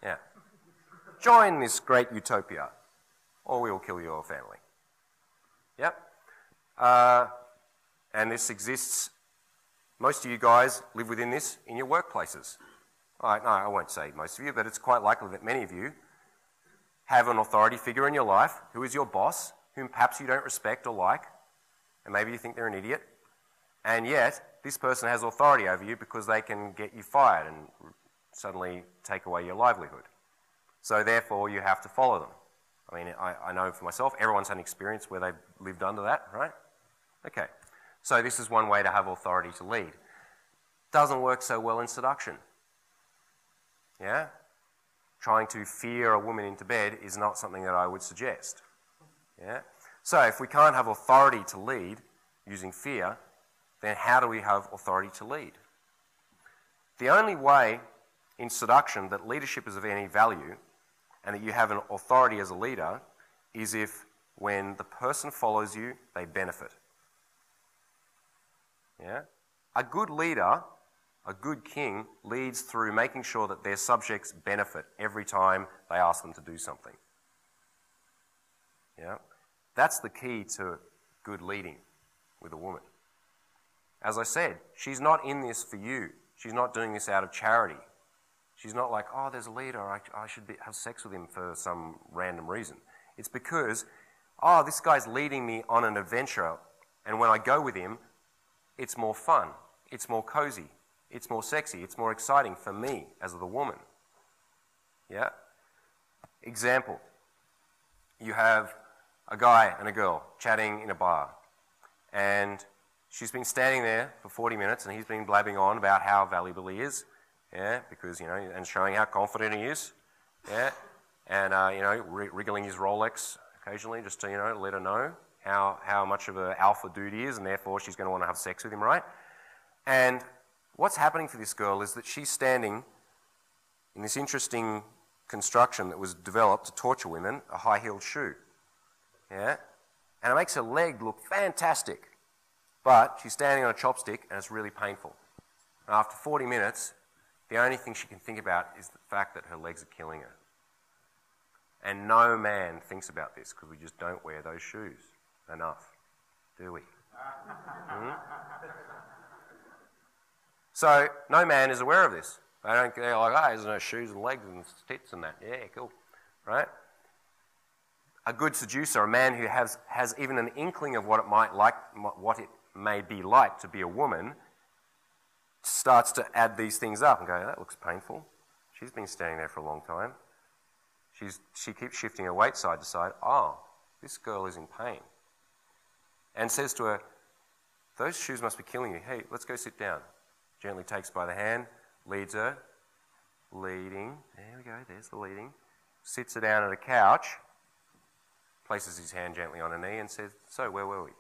Yeah join this great utopia, or we will kill your family. Yep. Uh, and this exists, most of you guys live within this in your workplaces. Right, no, I won't say most of you, but it's quite likely that many of you have an authority figure in your life who is your boss, whom perhaps you don't respect or like, and maybe you think they're an idiot. And yet, this person has authority over you because they can get you fired and suddenly take away your livelihood. So therefore, you have to follow them. I mean, I, I know for myself, everyone's had an experience where they've lived under that, right? Okay. So this is one way to have authority to lead. Doesn't work so well in seduction. Yeah? Trying to fear a woman into bed is not something that I would suggest. Yeah? So if we can't have authority to lead using fear, then how do we have authority to lead? The only way in seduction that leadership is of any value and that you have an authority as a leader is if when the person follows you, they benefit. Yeah? A good leader, a good king, leads through making sure that their subjects benefit every time they ask them to do something. Yeah? That's the key to good leading with a woman. As I said, she's not in this for you. She's not doing this out of charity. She's not like, oh, there's a leader, I, I should be, have sex with him for some random reason. It's because, oh, this guy's leading me on an adventure, and when I go with him, it's more fun, it's more cozy, it's more sexy, it's more exciting for me as the woman. Yeah? Example you have a guy and a girl chatting in a bar, and she's been standing there for 40 minutes, and he's been blabbing on about how valuable he is yeah, because, you know, and showing how confident he is, yeah, and, uh, you know, wriggling his Rolex occasionally just to, you know, let her know how, how much of an alpha dude he is, and therefore she's going to want to have sex with him, right? And what's happening for this girl is that she's standing in this interesting construction that was developed to torture women, a high heeled shoe. Yeah? And it makes her leg look fantastic. But she's standing on a chopstick and it's really painful. And after 40 minutes, the only thing she can think about is the fact that her legs are killing her. And no man thinks about this because we just don't wear those shoes enough, do we? hmm? So no man is aware of this. They don't. They're like, ah, oh, there's no shoes and legs and tits and that. Yeah, cool, right? A good seducer, a man who has has even an inkling of what it might like, what it may be like to be a woman, starts to add these things up and go, that looks painful. She's been standing there for a long time. She's, she keeps shifting her weight side to side. Oh, this girl is in pain. And says to her, Those shoes must be killing you. Hey, let's go sit down. Gently takes by the hand, leads her, leading. There we go, there's the leading. Sits her down at a couch, places his hand gently on her knee and says, So, where were we?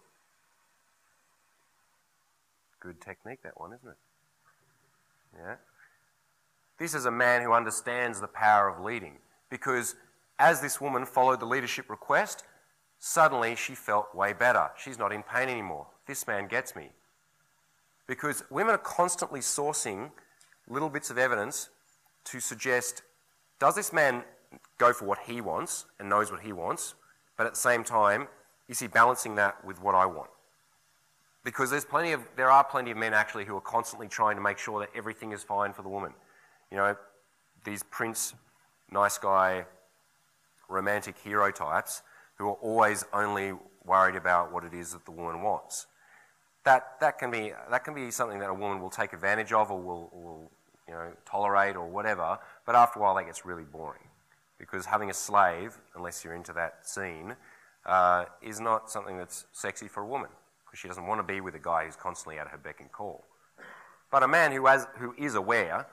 Good technique, that one, isn't it? Yeah. This is a man who understands the power of leading because as this woman followed the leadership request, suddenly she felt way better. She's not in pain anymore. This man gets me. Because women are constantly sourcing little bits of evidence to suggest does this man go for what he wants and knows what he wants, but at the same time, is he balancing that with what I want? Because there's plenty of, there are plenty of men actually who are constantly trying to make sure that everything is fine for the woman. You know, these prince, nice guy, romantic hero types who are always only worried about what it is that the woman wants. That, that, can, be, that can be something that a woman will take advantage of or will, will you know, tolerate or whatever, but after a while that gets really boring. Because having a slave, unless you're into that scene, uh, is not something that's sexy for a woman. Because she doesn't want to be with a guy who's constantly at her beck and call. But a man who, has, who is aware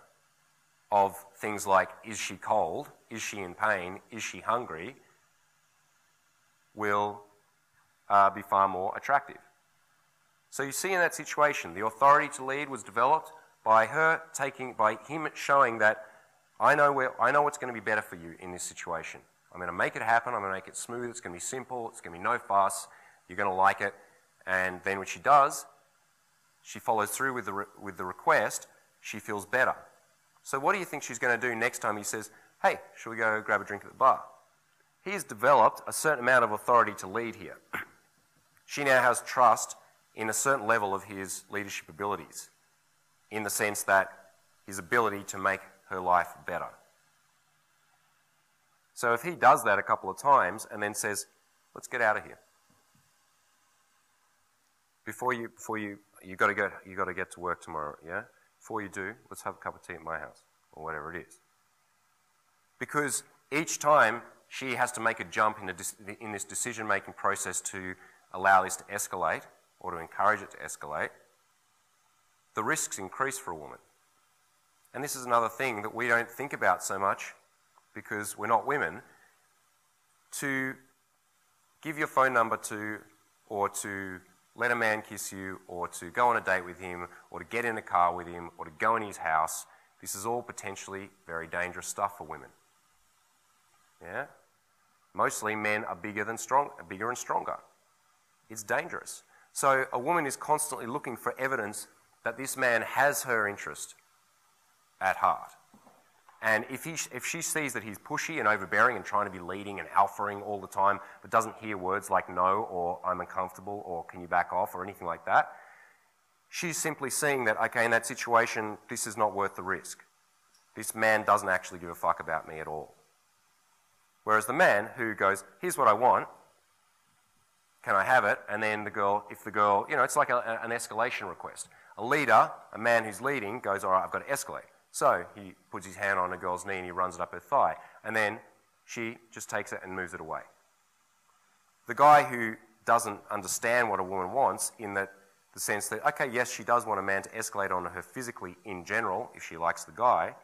of things like is she cold, is she in pain, is she hungry, will uh, be far more attractive. So you see in that situation, the authority to lead was developed by her taking, by him showing that I know, where, I know what's going to be better for you in this situation. I'm going to make it happen. I'm going to make it smooth. It's going to be simple. It's going to be no fuss. You're going to like it. And then when she does, she follows through with the, with the request. She feels better. So what do you think she's going to do next time he says, hey, shall we go grab a drink at the bar? He has developed a certain amount of authority to lead here. she now has trust in a certain level of his leadership abilities, in the sense that his ability to make her life better. So if he does that a couple of times and then says, let's get out of here. Before you, before you, you got to get, you got to get to work tomorrow, yeah? Before you do, let's have a cup of tea at my house, or whatever it is. Because each time she has to make a jump in, in this decision making process to allow this to escalate, or to encourage it to escalate, the risks increase for a woman. And this is another thing that we don't think about so much because we're not women. To give your phone number to, or to let a man kiss you, or to go on a date with him, or to get in a car with him, or to go in his house, this is all potentially very dangerous stuff for women. Yeah? Mostly men are bigger than strong, bigger and stronger. It's dangerous. So a woman is constantly looking for evidence that this man has her interest at heart. And if, he, if she sees that he's pushy and overbearing and trying to be leading and alphaing all the time, but doesn't hear words like no or I'm uncomfortable or can you back off or anything like that, she's simply seeing that, okay, in that situation, this is not worth the risk. This man doesn't actually give a fuck about me at all. Whereas the man who goes, here's what I want, can I have it? And then the girl, if the girl, you know, it's like a, an escalation request. A leader, a man who's leading, goes, all right, I've got to escalate. So he puts his hand on a girl's knee and he runs it up her thigh. And then she just takes it and moves it away. The guy who doesn't understand what a woman wants, in that the sense that, okay, yes, she does want a man to escalate on her physically in general if she likes the guy,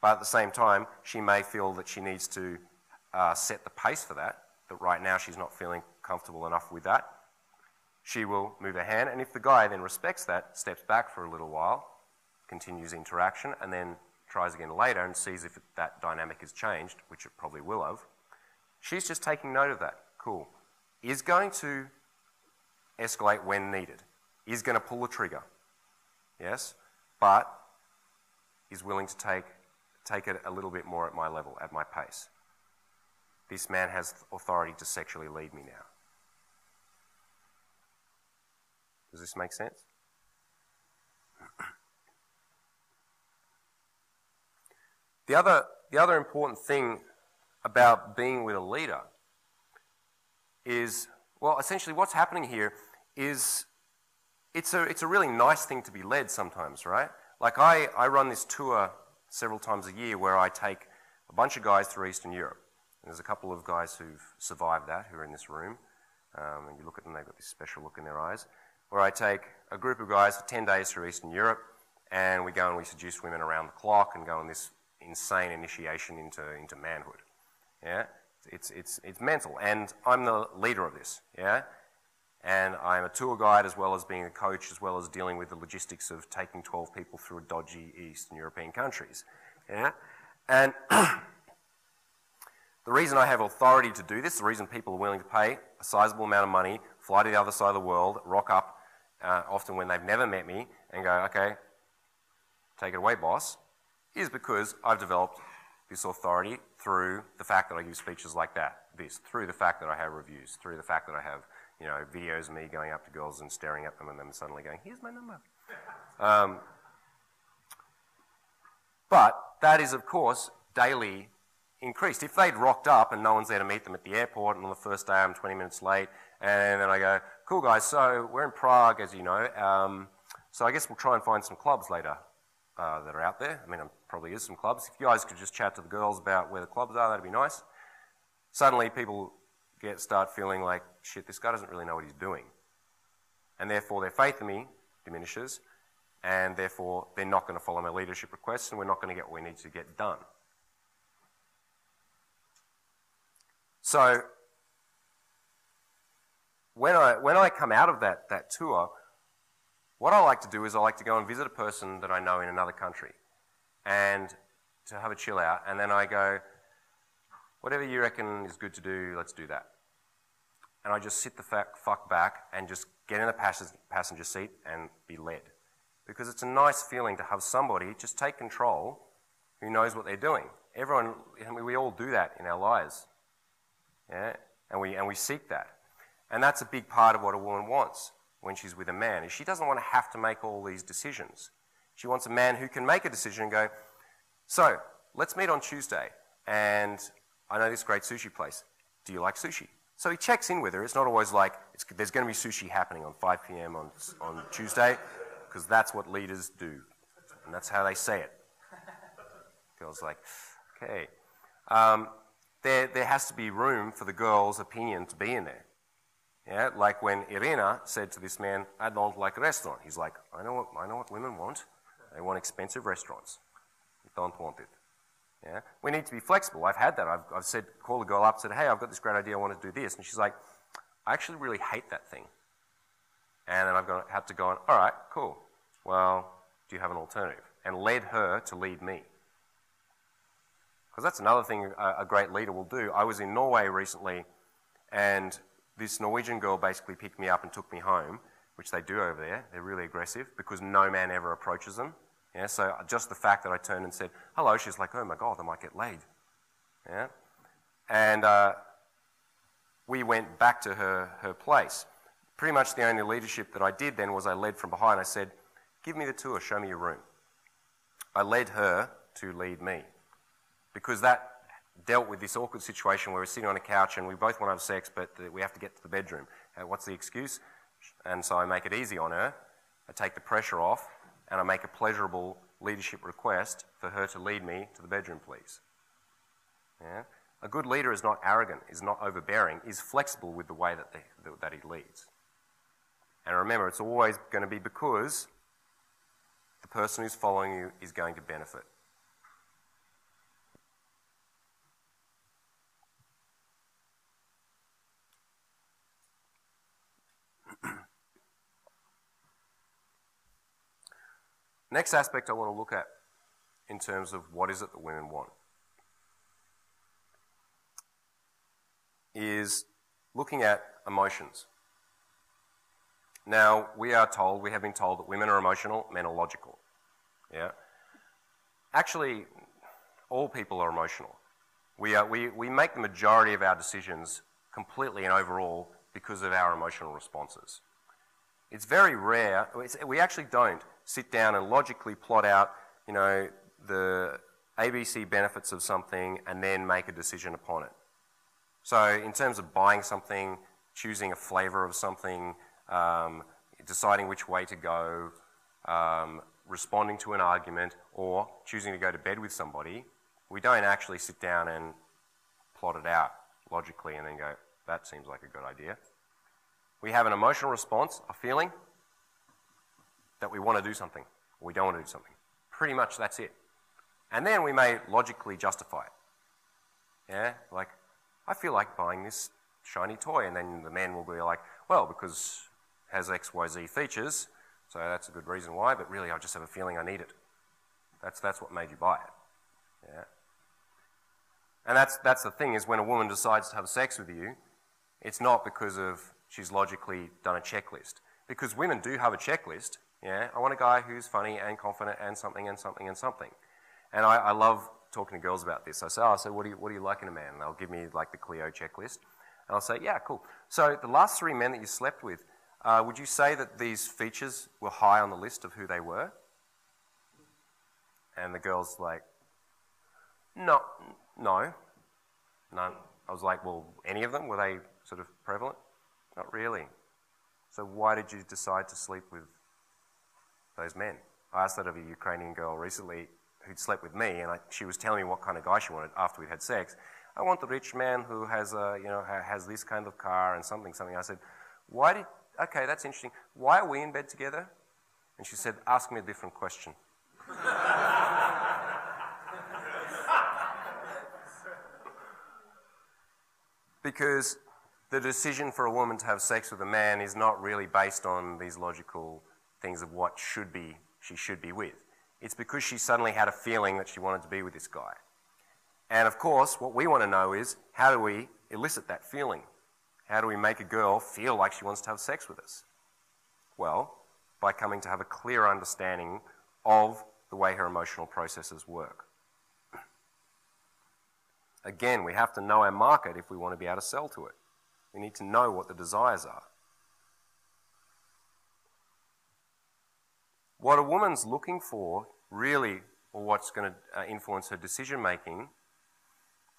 but at the same time, she may feel that she needs to uh, set the pace for that, that right now she's not feeling comfortable enough with that. She will move her hand, and if the guy then respects that, steps back for a little while, continues interaction, and then tries again later and sees if that dynamic has changed, which it probably will have. She's just taking note of that. Cool. Is going to escalate when needed. Is going to pull the trigger. Yes? But is willing to take, take it a little bit more at my level, at my pace. This man has authority to sexually lead me now. Does this make sense? The other, the other important thing about being with a leader is, well, essentially what's happening here is it's a, it's a really nice thing to be led sometimes, right? Like I, I run this tour several times a year where I take a bunch of guys through Eastern Europe. And there's a couple of guys who've survived that who are in this room. Um, and you look at them, they've got this special look in their eyes. Where I take a group of guys for 10 days through Eastern Europe and we go and we seduce women around the clock and go on this insane initiation into, into manhood. Yeah? it's, it's, it's mental. And I'm the leader of this, yeah? And I'm a tour guide as well as being a coach, as well as dealing with the logistics of taking 12 people through dodgy Eastern European countries, yeah? And the reason I have authority to do this, the reason people are willing to pay a sizable amount of money, fly to the other side of the world, rock up, uh, often when they've never met me, and go, okay, take it away, boss, is because I've developed this authority through the fact that I give speeches like that, this, through the fact that I have reviews, through the fact that I have, you know, videos of me going up to girls and staring at them and then suddenly going, here's my number. Um, but that is, of course, daily increased. If they'd rocked up and no one's there to meet them at the airport, and on the first day I'm 20 minutes late, and then I go, cool guys, so we're in Prague, as you know, um, so I guess we'll try and find some clubs later uh, that are out there. I mean, there probably is some clubs. If you guys could just chat to the girls about where the clubs are, that'd be nice. Suddenly, people get start feeling like, shit, this guy doesn't really know what he's doing, and therefore their faith in me diminishes, and therefore they're not going to follow my leadership requests, and we're not going to get what we need to get done. So when I, when I come out of that, that tour, what I like to do is I like to go and visit a person that I know in another country and to have a chill out. And then I go, whatever you reckon is good to do, let's do that. And I just sit the fuck back and just get in the passenger seat and be led. Because it's a nice feeling to have somebody just take control who knows what they're doing. Everyone, we all do that in our lives. Yeah? And we, and we seek that. And that's a big part of what a woman wants when she's with a man is she doesn't want to have to make all these decisions. She wants a man who can make a decision and go, so let's meet on Tuesday, and I know this great sushi place. Do you like sushi? So he checks in with her. It's not always like there's going to be sushi happening on 5 p.m. on, on Tuesday, because that's what leaders do, and that's how they say it. Girl's like, okay. Um, there, there has to be room for the girl's opinion to be in there. Yeah, like when Irina said to this man, I don't like a restaurant. He's like, I know what, I know what women want. They want expensive restaurants. You don't want it. Yeah? We need to be flexible. I've had that. I've, I've said, call the girl up, said, hey, I've got this great idea. I want to do this. And she's like, I actually really hate that thing. And then I've got, had to go on, all right, cool. Well, do you have an alternative? And led her to lead me. Because that's another thing a, a great leader will do. I was in Norway recently, and this Norwegian girl basically picked me up and took me home, which they do over there. They're really aggressive because no man ever approaches them. Yeah, so just the fact that I turned and said, hello, she's like, oh my God, I might get laid. Yeah? And uh, we went back to her, her place. Pretty much the only leadership that I did then was I led from behind. I said, give me the tour, show me your room. I led her to lead me because that dealt with this awkward situation where we're sitting on a couch and we both want to have sex, but we have to get to the bedroom. Uh, what's the excuse? And so I make it easy on her. I take the pressure off, and I make a pleasurable leadership request for her to lead me to the bedroom, please. Yeah? A good leader is not arrogant, is not overbearing, is flexible with the way that, they, that he leads. And remember, it's always going to be because the person who's following you is going to benefit. Next aspect I want to look at in terms of what is it that women want is looking at emotions. Now, we are told, we have been told that women are emotional, men are logical. Yeah? Actually, all people are emotional. We, are, we, we make the majority of our decisions completely and overall because of our emotional responses. It's very rare, it's, we actually don't sit down and logically plot out, you know, the ABC benefits of something and then make a decision upon it. So in terms of buying something, choosing a flavor of something, um, deciding which way to go, um, responding to an argument, or choosing to go to bed with somebody, we don't actually sit down and plot it out logically and then go, that seems like a good idea. We have an emotional response, a feeling, that we want to do something, or we don't want to do something. Pretty much that's it. And then we may logically justify it. Yeah? Like, I feel like buying this shiny toy. And then the man will be like, well, because it has XYZ features, so that's a good reason why, but really I just have a feeling I need it. That's, that's what made you buy it. Yeah. And that's, that's the thing is when a woman decides to have sex with you, it's not because of she's logically done a checklist. Because women do have a checklist. Yeah, I want a guy who's funny and confident and something and something and something. And I, I love talking to girls about this. I say, oh, so what do, you, what do you like in a man? And they'll give me like the Cleo checklist. And I'll say, yeah, cool. So the last three men that you slept with, uh, would you say that these features were high on the list of who they were? And the girl's like, no, no, none. I was like, well, any of them? Were they sort of prevalent? Not really. So why did you decide to sleep with those men? I asked that of a Ukrainian girl recently who'd slept with me, and I, she was telling me what kind of guy she wanted after we'd had sex. I want the rich man who has, a, you know, has this kind of car and something, something. I said, why did, okay, that's interesting. Why are we in bed together? And she said, ask me a different question. because the decision for a woman to have sex with a man is not really based on these logical things of what should be she should be with. It's because she suddenly had a feeling that she wanted to be with this guy. And of course, what we want to know is how do we elicit that feeling? How do we make a girl feel like she wants to have sex with us? Well, by coming to have a clear understanding of the way her emotional processes work. Again, we have to know our market if we want to be able to sell to it. We need to know what the desires are. What a woman's looking for, really, or what's going to uh, influence her decision making,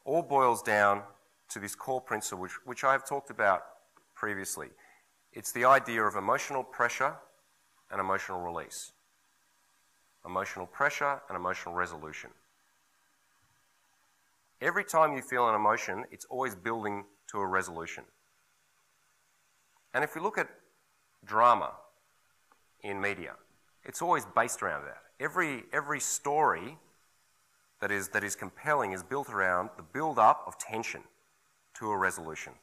all boils down to this core principle, which, which I have talked about previously. It's the idea of emotional pressure and emotional release. Emotional pressure and emotional resolution. Every time you feel an emotion, it's always building to a resolution. And if we look at drama in media, it's always based around that. Every, every story that is, that is compelling is built around the build up of tension to a resolution.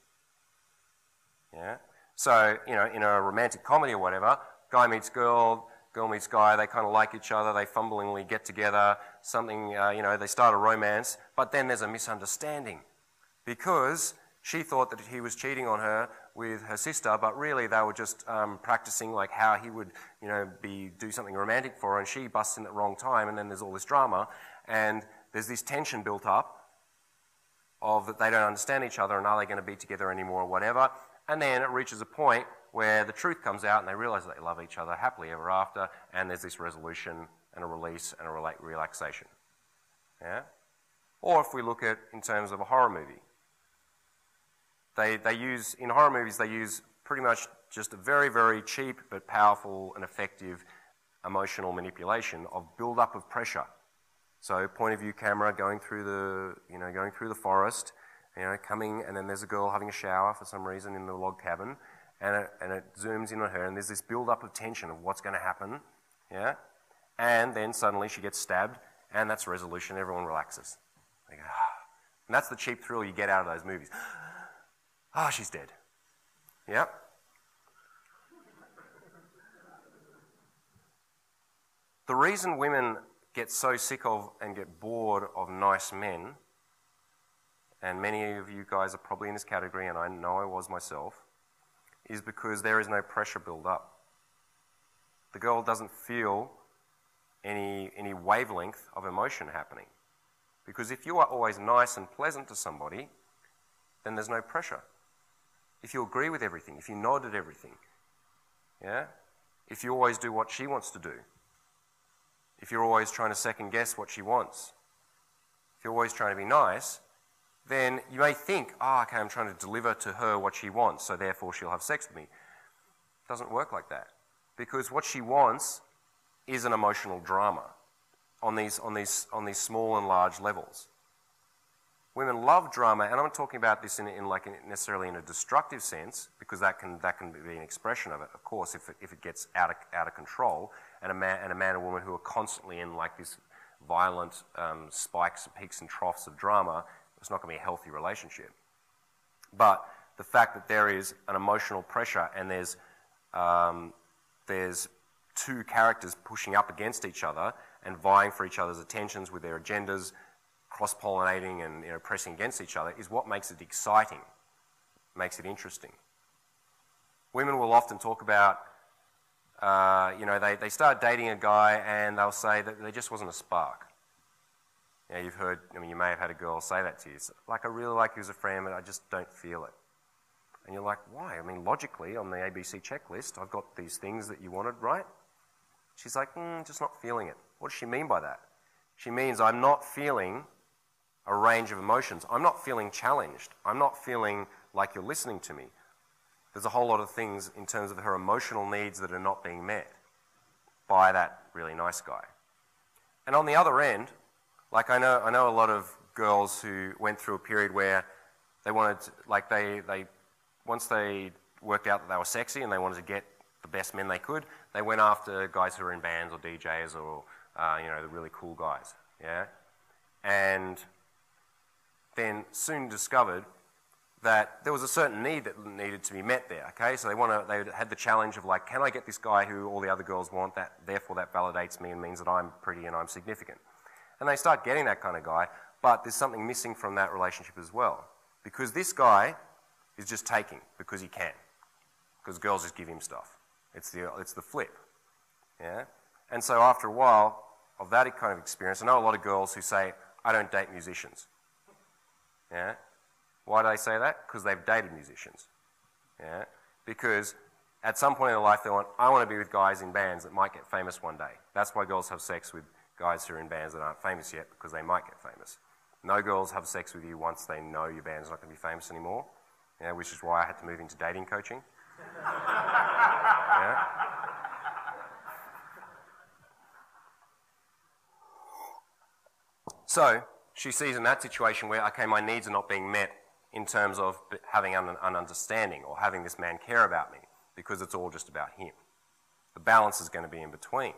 Yeah? So, you know, in a romantic comedy or whatever, guy meets girl, girl meets guy, they kind of like each other, they fumblingly get together, something, uh, you know, they start a romance, but then there's a misunderstanding because she thought that he was cheating on her with her sister, but really they were just um, practicing like how he would, you know, be do something romantic for her, and she busts in at the wrong time, and then there's all this drama, and there's this tension built up of that they don't understand each other, and are they going to be together anymore or whatever, and then it reaches a point where the truth comes out, and they realize that they love each other happily ever after, and there's this resolution and a release and a relaxation. Yeah? Or if we look at in terms of a horror movie, they, they use, in horror movies, they use pretty much just a very, very cheap but powerful and effective emotional manipulation of build-up of pressure. So point of view camera going through the, you know, going through the forest, you know, coming, and then there's a girl having a shower for some reason in the log cabin, and it, and it zooms in on her, and there's this build-up of tension of what's going to happen, yeah? And then suddenly she gets stabbed, and that's resolution. Everyone relaxes. Go, ah. And that's the cheap thrill you get out of those movies. Ah, oh, she's dead. Yep. The reason women get so sick of and get bored of nice men, and many of you guys are probably in this category, and I know I was myself, is because there is no pressure build up. The girl doesn't feel any, any wavelength of emotion happening. Because if you are always nice and pleasant to somebody, then there's no pressure if you agree with everything, if you nod at everything, yeah? If you always do what she wants to do, if you're always trying to second guess what she wants, if you're always trying to be nice, then you may think, oh, okay, I'm trying to deliver to her what she wants, so therefore she'll have sex with me. It doesn't work like that. Because what she wants is an emotional drama on these, on these, on these small and large levels. Women love drama, and I'm not talking about this in, in like necessarily in a destructive sense, because that can, that can be an expression of it, of course, if it, if it gets out of, out of control, and a, man, and a man and woman who are constantly in like this violent um, spikes, peaks and troughs of drama, it's not going to be a healthy relationship. But the fact that there is an emotional pressure and there's, um, there's two characters pushing up against each other and vying for each other's attentions with their agendas, cross pollinating and you know, pressing against each other, is what makes it exciting, makes it interesting. Women will often talk about, uh, you know, they, they start dating a guy and they'll say that there just wasn't a spark. You you've heard, I mean, you may have had a girl say that to you. Like, I really like you as a friend, but I just don't feel it. And you're like, why? I mean, logically, on the ABC checklist, I've got these things that you wanted, right? She's like, mm, just not feeling it. What does she mean by that? She means I'm not feeling a range of emotions. I'm not feeling challenged. I'm not feeling like you're listening to me. There's a whole lot of things in terms of her emotional needs that are not being met by that really nice guy. And on the other end, like I know, I know a lot of girls who went through a period where they wanted, to, like they, they, once they worked out that they were sexy and they wanted to get the best men they could, they went after guys who were in bands or DJs or, uh, you know, the really cool guys, yeah? And then soon discovered that there was a certain need that needed to be met there, okay? So they, wanna, they had the challenge of like, can I get this guy who all the other girls want, that therefore that validates me and means that I'm pretty and I'm significant. And they start getting that kind of guy, but there's something missing from that relationship as well. Because this guy is just taking because he can. Because girls just give him stuff. It's the, it's the flip. Yeah? And so after a while of that kind of experience, I know a lot of girls who say, I don't date musicians. Yeah? Why do they say that? Because they've dated musicians. Yeah? Because at some point in their life they want, I want to be with guys in bands that might get famous one day. That's why girls have sex with guys who are in bands that aren't famous yet because they might get famous. No girls have sex with you once they know your band's not going to be famous anymore, yeah, which is why I had to move into dating coaching. yeah? So she sees in that situation where, okay, my needs are not being met in terms of having an, an understanding or having this man care about me because it's all just about him. The balance is going to be in between.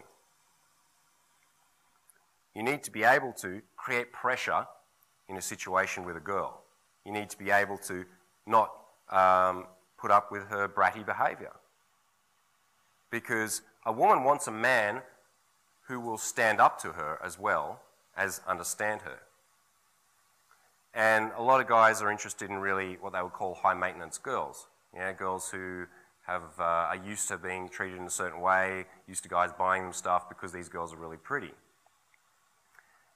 You need to be able to create pressure in a situation with a girl. You need to be able to not um, put up with her bratty behavior. Because a woman wants a man who will stand up to her as well as understand her. And a lot of guys are interested in really what they would call high maintenance girls. Yeah, girls who have, uh, are used to being treated in a certain way, used to guys buying them stuff because these girls are really pretty.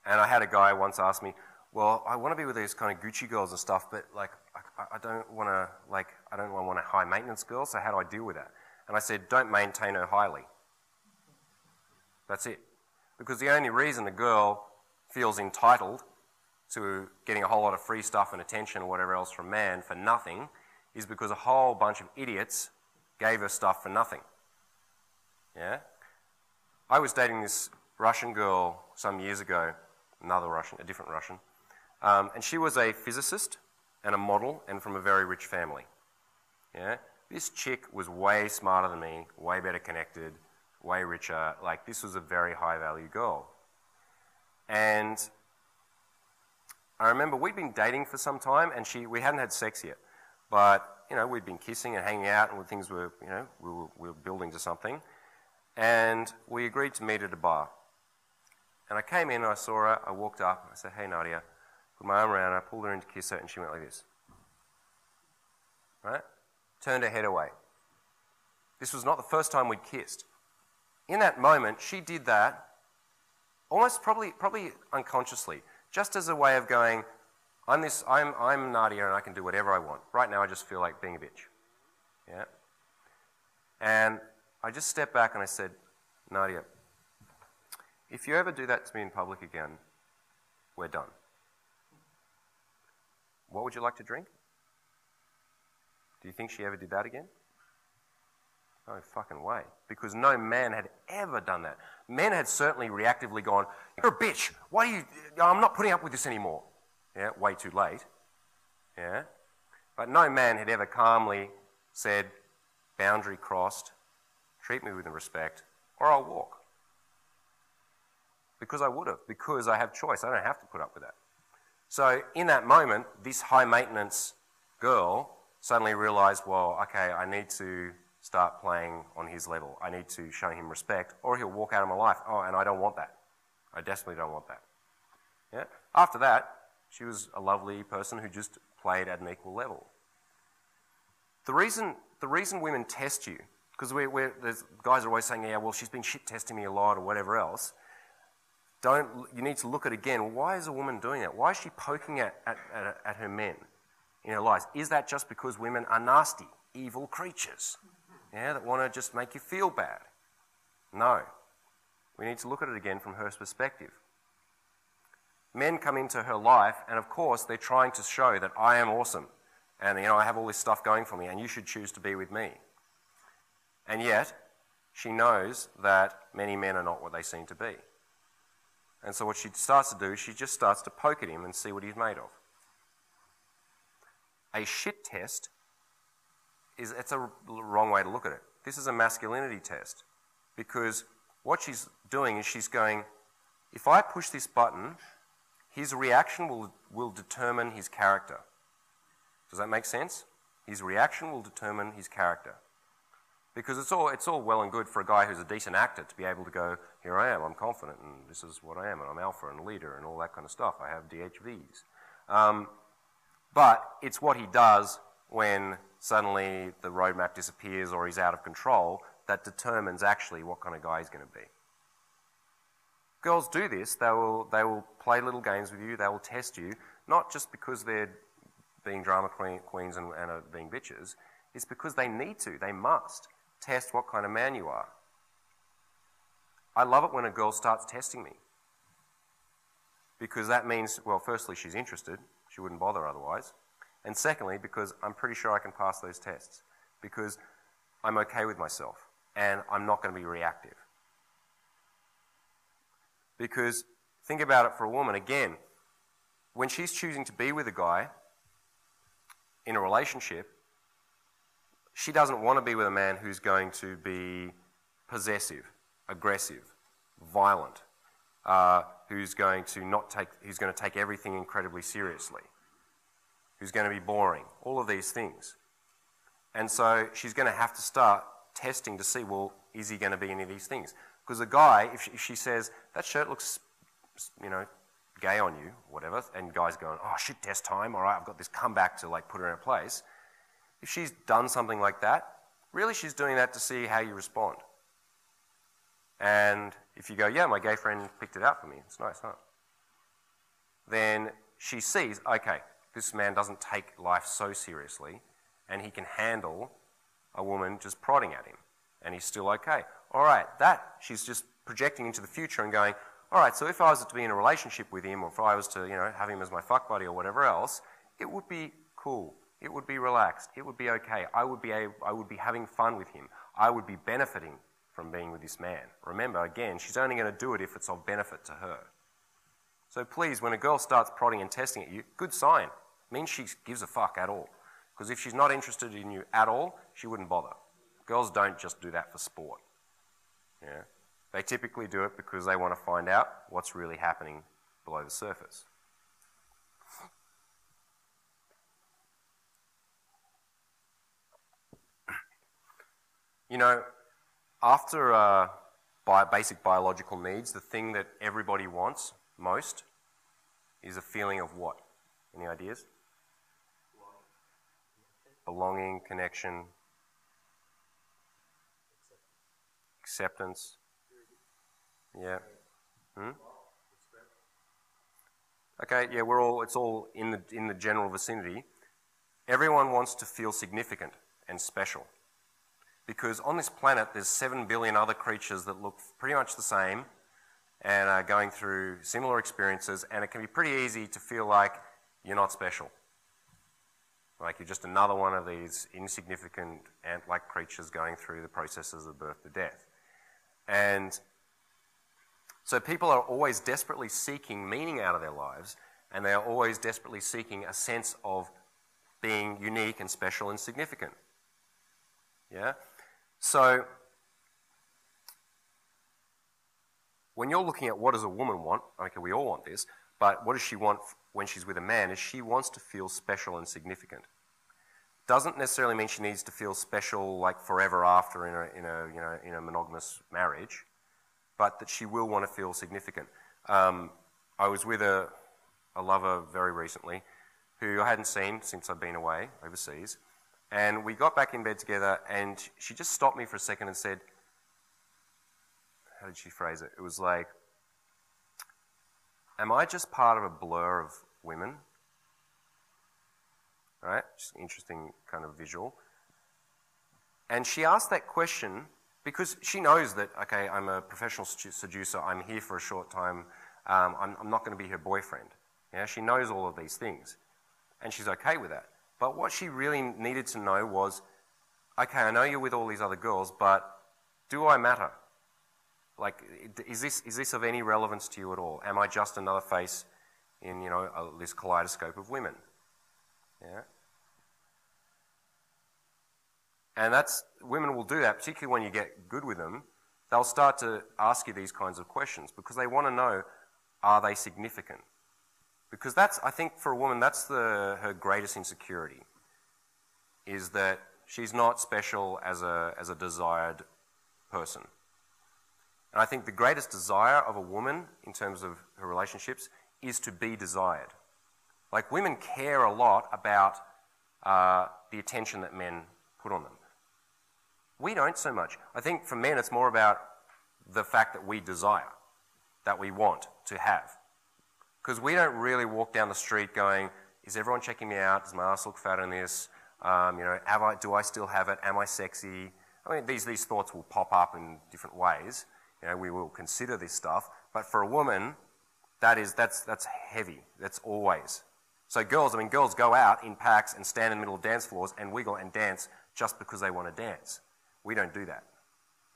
And I had a guy once ask me, well, I want to be with these kind of Gucci girls and stuff, but like, I, I don't want to, like, I don't want a high maintenance girl, so how do I deal with that? And I said, don't maintain her highly. That's it. Because the only reason a girl feels entitled to getting a whole lot of free stuff and attention or whatever else from man for nothing is because a whole bunch of idiots gave her stuff for nothing. Yeah? I was dating this Russian girl some years ago another Russian, a different Russian. Um, and she was a physicist and a model and from a very rich family. Yeah? This chick was way smarter than me, way better connected, way richer. Like, this was a very high value girl. And I remember we'd been dating for some time and she, we hadn't had sex yet. But, you know, we'd been kissing and hanging out and things were, you know, we were, we were building to something. And we agreed to meet at a bar. And I came in I saw her, I walked up, I said, Hey Nadia, put my arm around her, pulled her in to kiss her, and she went like this. Right? Turned her head away. This was not the first time we'd kissed. In that moment, she did that almost probably, probably unconsciously, just as a way of going, I'm, this, I'm, I'm Nadia and I can do whatever I want. Right now, I just feel like being a bitch. Yeah? And I just stepped back and I said, Nadia, if you ever do that to me in public again, we're done. What would you like to drink? Do you think she ever did that again? No fucking way. Because no man had ever done that. Men had certainly reactively gone, You're a bitch. Why do you. I'm not putting up with this anymore. Yeah, way too late. Yeah. But no man had ever calmly said, Boundary crossed, treat me with respect, or I'll walk. Because I would have, because I have choice. I don't have to put up with that. So in that moment, this high maintenance girl suddenly realized, well, okay, I need to start playing on his level. I need to show him respect, or he'll walk out of my life. Oh, and I don't want that. I desperately don't want that. Yeah? After that, she was a lovely person who just played at an equal level. The reason, the reason women test you, because we guys are always saying, yeah, well, she's been shit testing me a lot or whatever else. Don't, you need to look at again, why is a woman doing that? Why is she poking at, at, at, at her men in her lives? Is that just because women are nasty, evil creatures? Yeah, that want to just make you feel bad? No. We need to look at it again from her perspective. Men come into her life, and of course, they're trying to show that I am awesome, and you know I have all this stuff going for me, and you should choose to be with me. And yet, she knows that many men are not what they seem to be. And so what she starts to do is she just starts to poke at him and see what he's made of. A shit test is it's a wrong way to look at it. This is a masculinity test because what she's doing is she's going, if I push this button, his reaction will, will determine his character. Does that make sense? His reaction will determine his character. Because it's all, it's all well and good for a guy who's a decent actor to be able to go, here I am, I'm confident, and this is what I am, and I'm alpha and leader, and all that kind of stuff. I have DHVs. Um, but it's what he does when suddenly the roadmap disappears or he's out of control that determines actually what kind of guy he's going to be. Girls do this. They will, they will play little games with you. They will test you, not just because they're being drama queen, queens and, and are being bitches. It's because they need to. They must test what kind of man you are. I love it when a girl starts testing me. Because that means, well, firstly, she's interested. She wouldn't bother otherwise. And secondly, because I'm pretty sure I can pass those tests. Because I'm okay with myself. And I'm not going to be reactive. Because think about it for a woman again. When she's choosing to be with a guy in a relationship, she doesn't want to be with a man who's going to be possessive, aggressive, violent, uh, who's going to not take, who's going to take everything incredibly seriously, who's going to be boring, all of these things. And so she's going to have to start testing to see, well, is he going to be any of these things? Because a guy, if she, if she, says, that shirt looks, you know, gay on you, whatever, and guy's going, oh, shit, test time, all right, I've got this comeback to, like, put her in a place if she's done something like that, really she's doing that to see how you respond. And if you go, yeah, my gay friend picked it out for me, it's nice, huh? Then she sees, okay, this man doesn't take life so seriously, and he can handle a woman just prodding at him, and he's still okay. All right, that she's just projecting into the future and going, all right, so if I was to be in a relationship with him, or if I was to, you know, have him as my fuck buddy or whatever else, it would be cool. It would be relaxed. It would be okay. I would be, able, I would be having fun with him. I would be benefiting from being with this man. Remember, again, she's only going to do it if it's of benefit to her. So please, when a girl starts prodding and testing at you, good sign. Means she gives a fuck at all. Because if she's not interested in you at all, she wouldn't bother. Girls don't just do that for sport. Yeah? They typically do it because they want to find out what's really happening below the surface. You know, after uh, bi- basic biological needs, the thing that everybody wants most is a feeling of what? Any ideas? Belonging, connection, acceptance. Yeah. Hmm? Okay, yeah, we're all, it's all in the, in the general vicinity. Everyone wants to feel significant and special because on this planet there's 7 billion other creatures that look pretty much the same and are going through similar experiences, and it can be pretty easy to feel like you're not special. Like you're just another one of these insignificant ant like creatures going through the processes of birth to death. And so people are always desperately seeking meaning out of their lives, and they are always desperately seeking a sense of being unique and special and significant. Yeah? So, when you're looking at what does a woman want, okay, we all want this, but what does she want when she's with a man is she wants to feel special and significant. doesn't necessarily mean she needs to feel special like forever after in a, in a, you know, in a monogamous marriage, but that she will want to feel significant. Um, I was with a, a lover very recently who I hadn't seen since I'd been away overseas. And we got back in bed together, and she just stopped me for a second and said, How did she phrase it? It was like, Am I just part of a blur of women? Right? Just an interesting kind of visual. And she asked that question because she knows that, okay, I'm a professional seducer, I'm here for a short time, um, I'm, I'm, not going to be her boyfriend. Yeah, she knows all of these things, and she's okay with that. But what she really needed to know was, okay, I know you're with all these other girls, but do I matter? Like, is this, is this of any relevance to you at all? Am I just another face in, you know, this kaleidoscope of women? Yeah. And that's, women will do that, particularly when you get good with them. They'll start to ask you these kinds of questions because they want to know, are they significant? Because that's, I think for a woman, that's the, her greatest insecurity, is that she's not special as a, as a desired person. And I think the greatest desire of a woman in terms of her relationships is to be desired. Like women care a lot about uh, the attention that men put on them. We don't so much. I think for men, it's more about the fact that we desire, that we want to have. Because we don't really walk down the street going, is everyone checking me out? Does my ass look fat in this? Um, you know, I, do I still have it? Am I sexy? I mean, these, these thoughts will pop up in different ways. You know, we will consider this stuff. But for a woman, that is, that's, that's heavy. That's always. So girls, I mean, girls go out in packs and stand in the middle of dance floors and wiggle and dance just because they want to dance. We don't do that.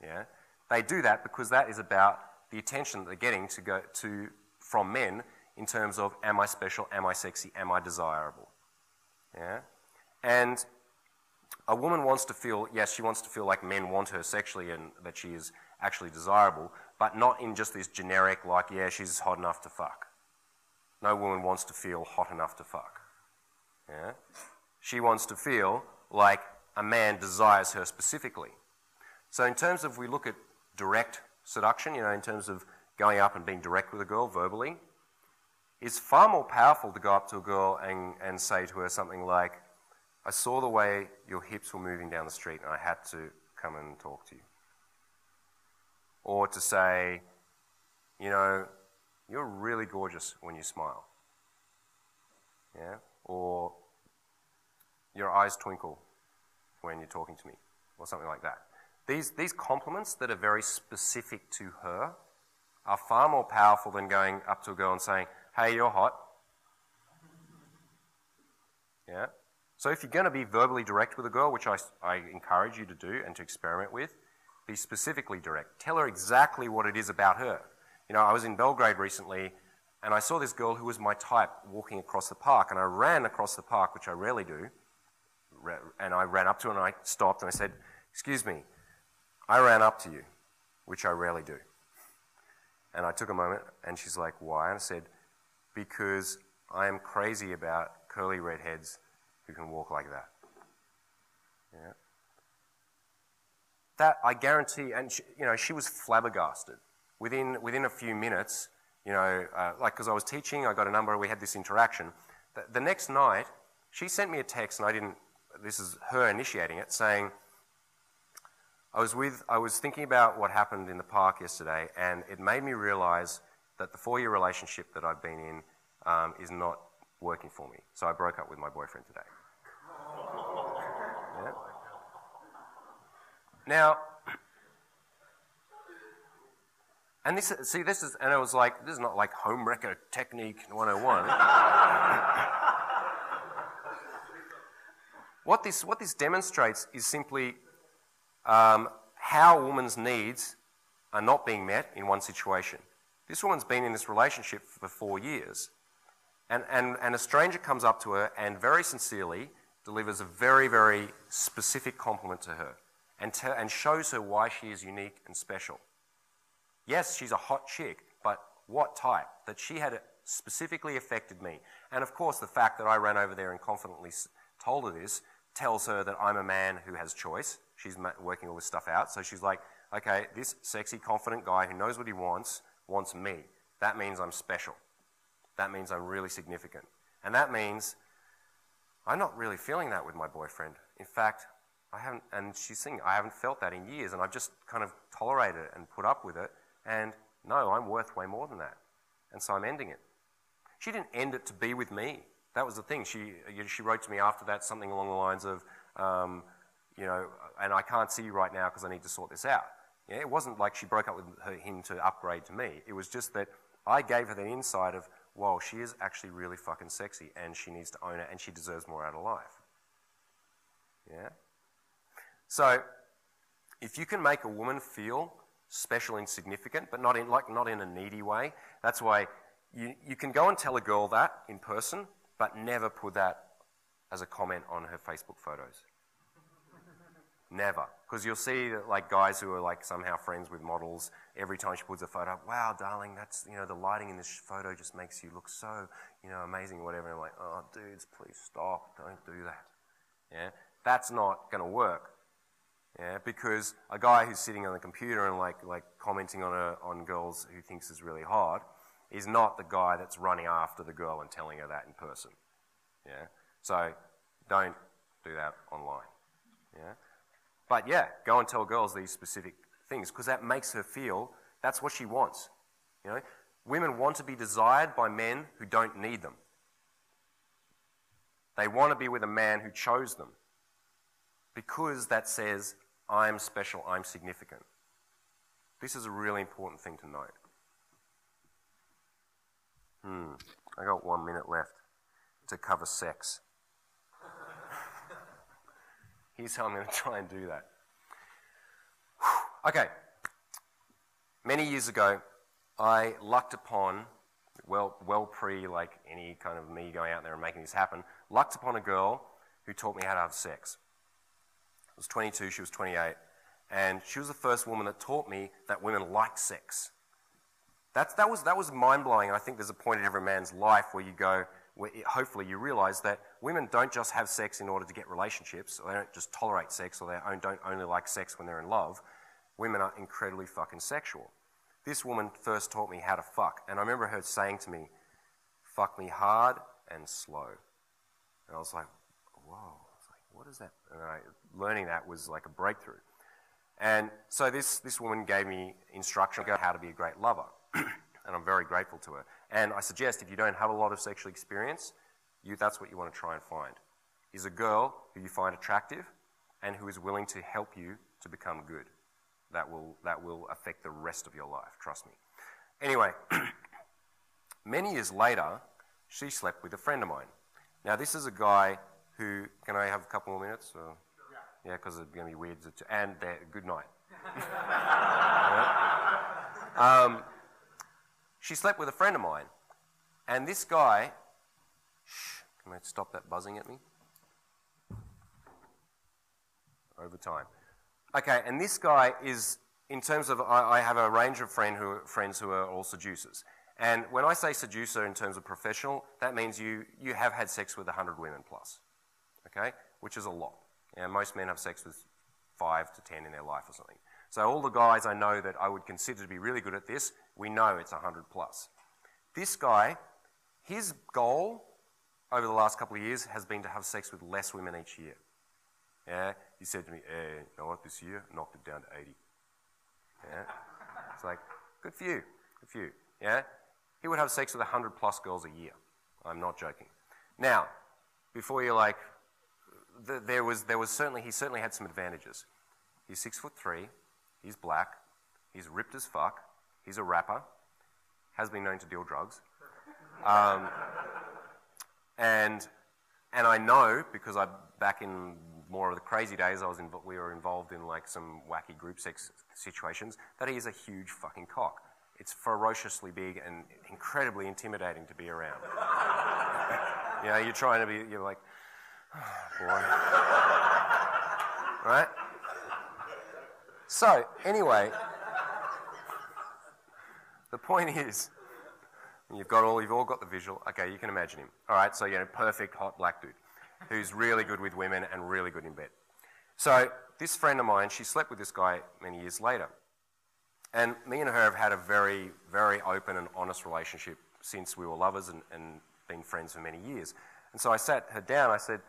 Yeah? They do that because that is about the attention that they're getting to go to from men in terms of am I special, am I sexy, am I desirable? Yeah? And a woman wants to feel, yes, she wants to feel like men want her sexually and that she is actually desirable, but not in just this generic, like, yeah, she's hot enough to fuck. No woman wants to feel hot enough to fuck. Yeah? She wants to feel like a man desires her specifically. So, in terms of we look at direct seduction, you know, in terms of going up and being direct with a girl verbally, it's far more powerful to go up to a girl and, and say to her something like, I saw the way your hips were moving down the street and I had to come and talk to you. Or to say, you know, you're really gorgeous when you smile. Yeah? Or your eyes twinkle when you're talking to me, or something like that. These, these compliments that are very specific to her are far more powerful than going up to a girl and saying, hey, you're hot. Yeah? So if you're going to be verbally direct with a girl, which I, I encourage you to do and to experiment with, be specifically direct. Tell her exactly what it is about her. You know, I was in Belgrade recently and I saw this girl who was my type walking across the park, and I ran across the park, which I rarely do, and I ran up to her and I stopped and I said, Excuse me, I ran up to you, which I rarely do. And I took a moment and she's like, Why? And I said, Because I am crazy about curly redheads who can walk like that. That I guarantee, and she, you know, she was flabbergasted. Within, within a few minutes, you know, uh, like because I was teaching, I got a number, we had this interaction. The, the next night, she sent me a text, and I didn't this is her initiating it, saying, I was, with, I was thinking about what happened in the park yesterday, and it made me realize that the four year relationship that I've been in um, is not working for me. So I broke up with my boyfriend today. Yeah. Now, and this, see, this is, and it was like, this is not like homewrecker technique 101. What this, what this demonstrates is simply um, how a woman's needs are not being met in one situation. This woman's been in this relationship for four years, and, and, and a stranger comes up to her and very sincerely delivers a very, very specific compliment to her and, and shows her why she is unique and special. Yes, she's a hot chick, but what type? That she had specifically affected me. And of course, the fact that I ran over there and confidently told her this tells her that I'm a man who has choice. She's working all this stuff out. So she's like, okay, this sexy, confident guy who knows what he wants wants me. That means I'm special. That means I'm really significant. And that means I'm not really feeling that with my boyfriend. In fact, I haven't, and she's saying, I haven't felt that in years, and I've just kind of tolerated it and put up with it. And no, I'm worth way more than that. And so I'm ending it. She didn't end it to be with me. That was the thing. She, she wrote to me after that something along the lines of, um, you know, and I can't see you right now because I need to sort this out. Yeah, it wasn't like she broke up with her, him to upgrade to me. It was just that I gave her the insight of, whoa, she is actually really fucking sexy and she needs to own it and she deserves more out of life. Yeah? So, if you can make a woman feel special and significant, but not in, like, not in a needy way, that's why you, you can go and tell a girl that in person, but never put that as a comment on her Facebook photos. Never. Because you'll see that, like guys who are like somehow friends with models, every time she puts a photo up, wow, darling, that's, you know, the lighting in this photo just makes you look so, you know, amazing, or whatever. And I'm like, oh, dudes, please stop. Don't do that. Yeah? That's not going to work. Yeah, because a guy who's sitting on the computer and like, like commenting on, a, on girls who thinks is really hot is not the guy that's running after the girl and telling her that in person. Yeah? So don't do that online. Yeah? But yeah, go and tell girls these specific things because that makes her feel that's what she wants. You know, women want to be desired by men who don't need them. They want to be with a man who chose them because that says, I'm special, I'm significant. This is a really important thing to note. Hmm, I got one minute left to cover sex. Here's how I'm going to try and do that. Okay. Many years ago, I lucked upon, well, well pre like any kind of me going out there and making this happen, lucked upon a girl who taught me how to have sex. I was 22, she was 28, and she was the first woman that taught me that women like sex. That was, that was mind blowing. I think there's a point in every man's life where you go, hopefully you realize that women don't just have sex in order to get relationships, or they don't just tolerate sex, or they don't only like sex when they're in love. Women are incredibly fucking sexual. This woman first taught me how to fuck, and I remember her saying to me, fuck me hard and slow. And I was like, whoa. What is that? I, learning that was like a breakthrough. And so this, this woman gave me instruction on how to be a great lover. and I'm very grateful to her. And I suggest if you don't have a lot of sexual experience, you, that's what you want to try and find. Is a girl who you find attractive and who is willing to help you to become good. That will, that will affect the rest of your life, trust me. Anyway, many years later, she slept with a friend of mine. Now, this is a guy who, can I have a couple more minutes? Or? Yeah, because it's going to be weird. And good night. yeah? um, she slept with a friend of mine. And this guy, shh, can I stop that buzzing at me? Over time. Okay, and this guy is, in terms of, I, I have a range of friend who, friends who are all seducers. And when I say seducer in terms of professional, that means you, you have had sex with 100 women plus, okay? Which is a lot. Most men have sex with five to 10 in their life or something. So all the guys I know that I would consider to be really good at this we know it's 100 plus. This guy, his goal over the last couple of years has been to have sex with less women each year. Yeah, he said to me, "Hey, you know what? This year, knocked it down to 80." Yeah, it's like, good for you, good for you. Yeah, he would have sex with 100 plus girls a year. I'm not joking. Now, before you're like, there was there was certainly he certainly had some advantages. He's six foot three, he's black, he's ripped as fuck, He's a rapper, has been known to deal drugs. Um, and, and I know, because I, back in more of the crazy days, I was in, we were involved in like some wacky group sex situations, that he is a huge fucking cock. It's ferociously big and incredibly intimidating to be around. you know, you're trying to be, you're like, boy. right? So, anyway, the point is, you've got all, you've all got the visual. Okay, you can imagine him. All right, so you know, perfect hot black dude. who's really good with women and really good in bed. So this friend of mine, she slept with this guy many years later. And me and her have had a very, very open and honest relationship since we were lovers and, and been friends for many years. And so I sat her down. I said,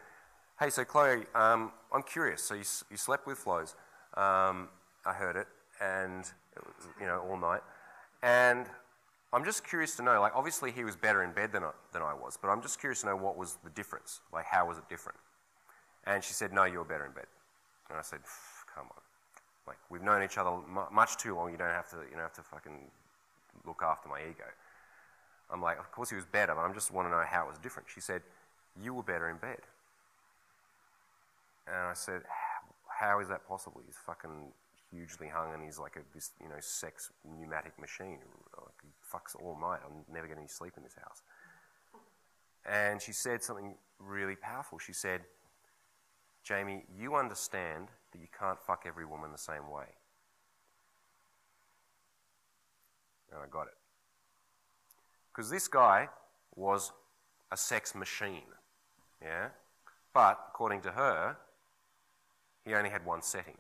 "Hey, so Chloe, um, I'm curious. So you, you slept with Flows? Um, I heard it, and it was, you know all night. And I'm just curious to know. Like, obviously, he was better in bed than I, than I was, but I'm just curious to know what was the difference. Like, how was it different? And she said, "No, you were better in bed." And I said, "Come on." Like we've known each other much too long. You don't have to, you don't have to fucking look after my ego. I'm like, of course he was better, but I just want to know how it was different. She said, you were better in bed. And I said, how is that possible? He's fucking hugely hung and he's like a, this, you know, sex pneumatic machine. Like he fucks all night. I'm never getting any sleep in this house. And she said something really powerful. She said, Jamie, you understand that you can't fuck every woman the same way. And I got it. Because this guy was a sex machine. Yeah? But according to her, he only had one setting.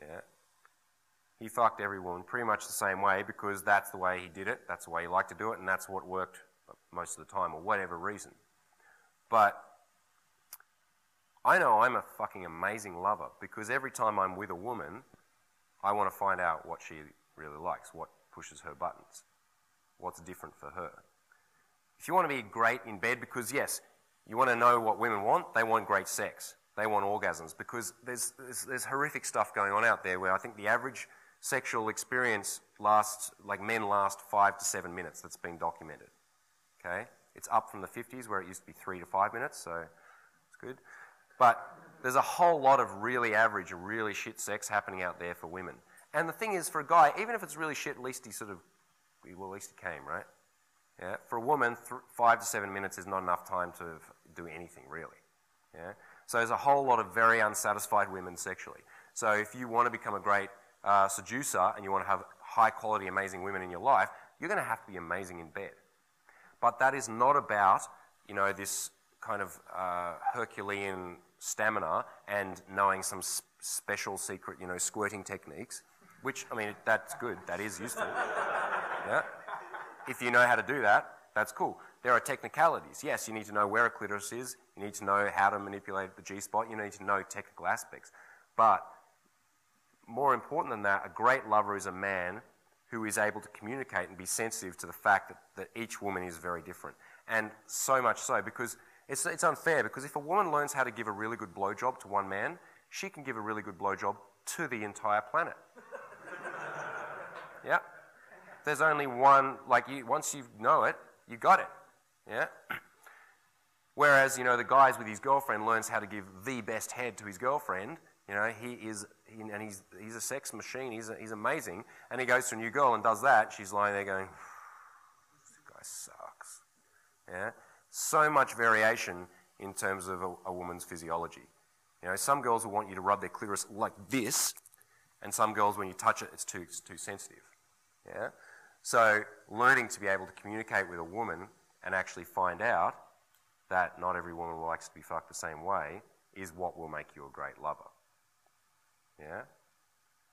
Yeah? He fucked every woman pretty much the same way because that's the way he did it, that's the way he liked to do it, and that's what worked most of the time, or whatever reason. But I know I'm a fucking amazing lover because every time I'm with a woman, I want to find out what she really likes, what pushes her buttons, what's different for her. If you want to be great in bed, because yes, you want to know what women want, they want great sex. They want orgasms because there's, there's, there's horrific stuff going on out there where I think the average sexual experience lasts, like men last five to seven minutes that's been documented. Okay? It's up from the 50s where it used to be three to five minutes, so it's good. But there's a whole lot of really average and really shit sex happening out there for women. And the thing is, for a guy, even if it's really shit, at least he sort of, well, at least he came, right? Yeah. For a woman, five to seven minutes is not enough time to do anything, really. Yeah. So there's a whole lot of very unsatisfied women sexually. So if you want to become a great uh, seducer and you want to have high quality, amazing women in your life, you're going to have to be amazing in bed. But that is not about, you know, this kind of uh, Herculean stamina and knowing some special secret, you know, squirting techniques, which, I mean, that's good. That is useful. yeah? If you know how to do that, that's cool. There are technicalities. Yes, you need to know where a clitoris is. You need to know how to manipulate the G spot. You need to know technical aspects. But more important than that, a great lover is a man who is able to communicate and be sensitive to the fact that, that each woman is very different. And so much so because it's, it's unfair because if a woman learns how to give a really good blowjob to one man, she can give a really good blowjob to the entire planet. yeah? There's only one, like, you, once you know it, you got it. Yeah? Whereas, you know, the guys with his girlfriend learns how to give the best head to his girlfriend. You know, he is, and he's, he's a sex machine. He's, a, he's amazing. And he goes to a new girl and does that. She's lying there going, this guy sucks. Yeah? so much variation in terms of a, a, woman's physiology. You know, some girls will want you to rub their clitoris like this, and some girls, when you touch it, it's too, it's too sensitive. Yeah? So, learning to be able to communicate with a woman and actually find out that not every woman likes to be fucked the same way is what will make you a great lover. Yeah?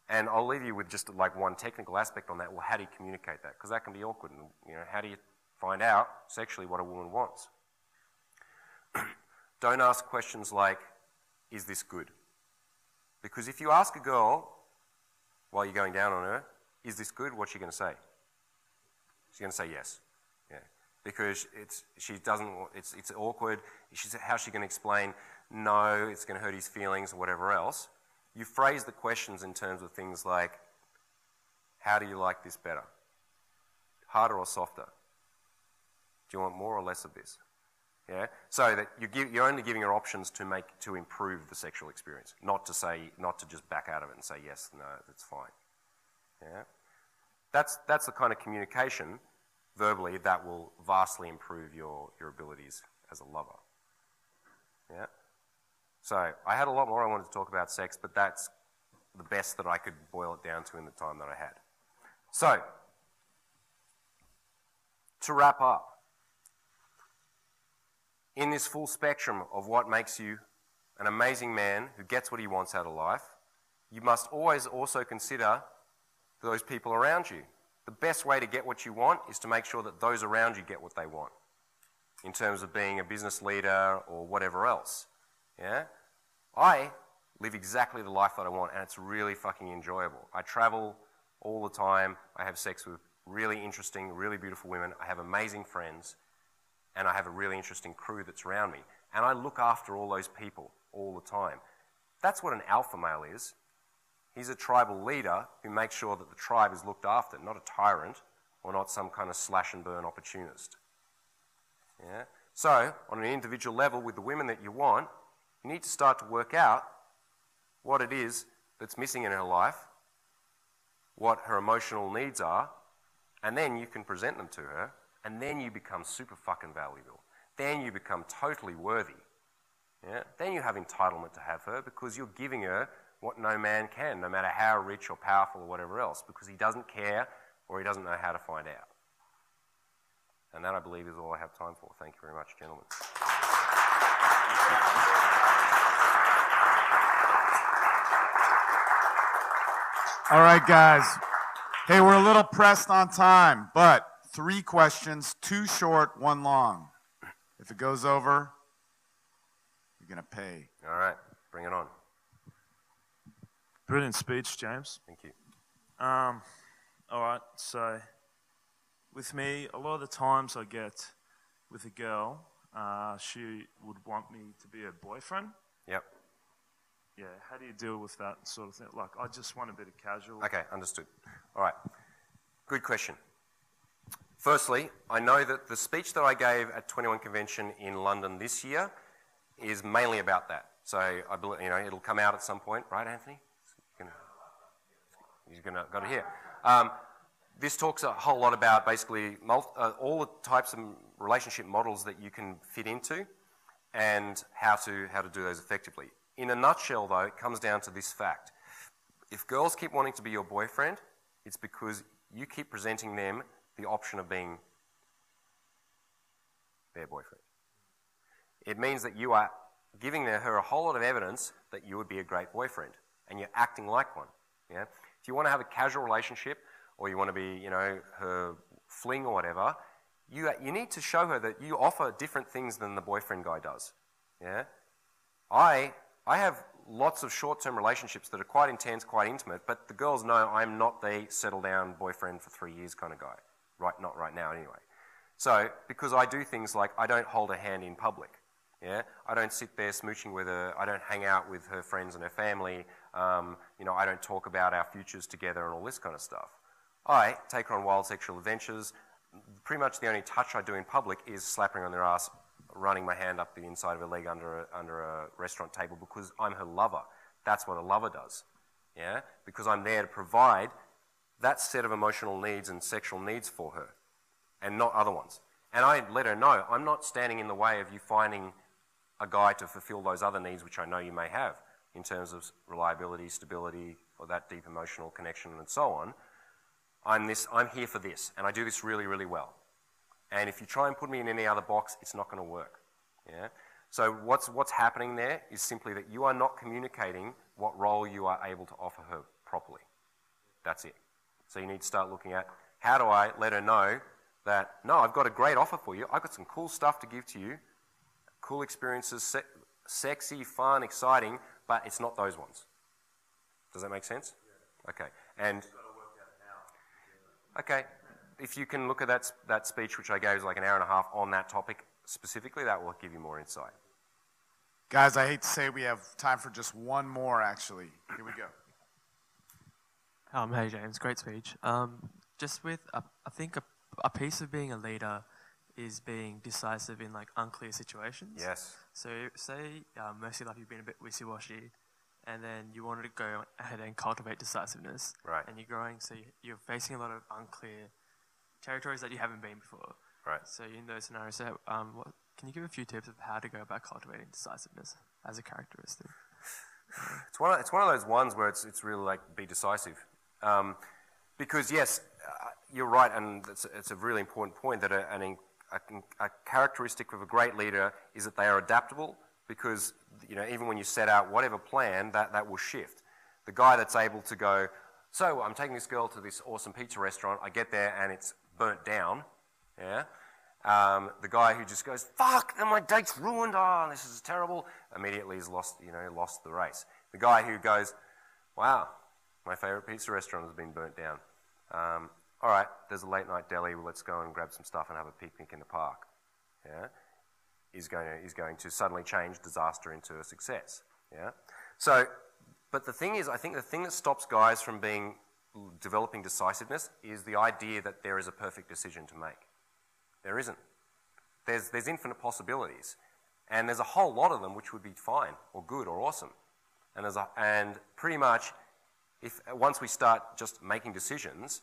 And I'll leave you with just like one technical aspect on that. Well, how do you communicate that? Because that can be awkward. And, you know, how do you find out sexually what a woman wants. Don't ask questions like, is this good? Because if you ask a girl while you're going down on her, is this good? What's she going to say? She's going to say yes. Because it's, she doesn't, it's, it's awkward. She's, how's she going to explain, no, it's going to hurt his feelings or whatever else? You phrase the questions in terms of things like, how do you like this better? Harder or softer? Do you want more or less of this? Yeah? So that you give, you're only giving her options to make to improve the sexual experience, not to say not to just back out of it and say yes, no, that's fine. Yeah? That's that's the kind of communication verbally that will vastly improve your, your abilities as a lover. Yeah? So I had a lot more I wanted to talk about sex, but that's the best that I could boil it down to in the time that I had. So, to wrap up, in this full spectrum of what makes you an amazing man who gets what he wants out of life, you must always also consider those people around you. The best way to get what you want is to make sure that those around you get what they want in terms of being a business leader or whatever else. Yeah? I live exactly the life that I want and it's really fucking enjoyable. I travel all the time. I have sex with really interesting, really beautiful women. I have amazing friends and I have a really interesting crew that's around me. And I look after all those people all the time. That's what an alpha male is. He's a tribal leader who makes sure that the tribe is looked after, not a tyrant or not some kind of slash and burn opportunist. Yeah? So, on an individual level, with the women that you want, you need to start to work out what it is that's missing in her life, what her emotional needs are, and then you can present them to her, and then you become super fucking valuable. Then you become totally worthy. Yeah? Then you have entitlement to have her because you're giving her what no man can, no matter how rich or powerful or whatever else, because he doesn't care or he doesn't know how to find out. And that, I believe, is all I have time for. Thank you very much, gentlemen. All right, guys. Hey, we're a little pressed on time, but three questions, two short, one long. If it goes over, you're going to pay. All right, bring it on. Brilliant speech, James. Thank you. Um, all right, so with me, a lot of the times I get with a girl, uh, she would want me to be her boyfriend. Yep. Yeah, how do you deal with that sort of thing? Like, I just want a bit of casual. Okay, understood. All right. Good question. Firstly, I know that the speech that I gave at 21 Convention in London this year is mainly about that. So I believe, you know, it'll come out at some point, right, Anthony? You're gonna, got it here. Um, this talks a whole lot about basically multi, uh, all the types of relationship models that you can fit into and how to, how to do those effectively. In a nutshell, though, it comes down to this fact. If girls keep wanting to be your boyfriend, it's because you keep presenting them the option of being their boyfriend. It means that you are giving her a whole lot of evidence that you would be a great boyfriend, and you're acting like one. Yeah? If you want to have a casual relationship, or you want to be, you know, her fling or whatever, you, you need to show her that you offer different things than the boyfriend guy does. Yeah? I, I have lots of short-term relationships that are quite intense, quite intimate, but the girls know I'm not the settle-down boyfriend for three years kind of guy. Right, not right now anyway. So, because I do things like I don't hold a hand in public. Yeah, I don't sit there smooching with her. I don't hang out with her friends and her family. Um, you know, I don't talk about our futures together and all this kind of stuff. I take her on wild sexual adventures. Pretty much the only touch I do in public is slapping her on their ass, running my hand up the inside of her leg under a, under a restaurant table because I'm her lover. That's what a lover does. Yeah? Because I'm there to provide that set of emotional needs and sexual needs for her and not other ones. And I let her know I'm not standing in the way of you finding a guy to fulfill those other needs which I know you may have in terms of reliability, stability, or that deep emotional connection and so on. I'm, this, I'm here for this, and I do this really, really well. And if you try and put me in any other box, it's not going to work. Yeah? So what's, what's happening there is simply that you are not communicating what role you are able to offer her properly. That's it. So you need to start looking at how do I let her know that, no, I've got a great offer for you. I've got some cool stuff to give to you, cool experiences, se- sexy, fun, exciting, but it's not those ones. Does that make sense? Okay. And Okay, if you can look at that, that speech, which I gave is like an hour and a half on that topic specifically, that will give you more insight. Guys, I hate to say we have time for just one more, actually. Here we go. Um, hey, James, great speech. Um, just with, a, I think a, a piece of being a leader is being decisive in like unclear situations. Yes. So, say um, most of your life you've been a bit wishy-washy, and then you wanted to go ahead and cultivate decisiveness. Right. And you're growing, so you're facing a lot of unclear territories that you haven't been before. Right. So in those scenarios, so, um, what, can you give a few tips of how to go about cultivating decisiveness as a characteristic? It's one, of, it's one of those ones where it's, it's really like be decisive. Um, because, yes, uh, you're right, and it's, it's, a really important point that a, an, a, a characteristic of a great leader is that they are adaptable because you know even when you set out whatever plan, that, that will shift. The guy that's able to go, so I'm taking this girl to this awesome pizza restaurant. I get there and it's burnt down. Yeah. Um, the guy who just goes, "Fuck, my date's ruined. Oh, this is terrible." Immediately has lost, you know, lost the race. The guy who goes, "Wow, my favorite pizza restaurant has been burnt down. Um, all right, there's a late night deli. Well, let's go and grab some stuff and have a picnic in the park." Yeah, is going to is going to suddenly change disaster into a success. Yeah, so, but the thing is, I think the thing that stops guys from being developing decisiveness is the idea that there is a perfect decision to make. There isn't. There's, there's infinite possibilities. And there's a whole lot of them which would be fine or good or awesome. And, there's a, and pretty much, if, once we start just making decisions,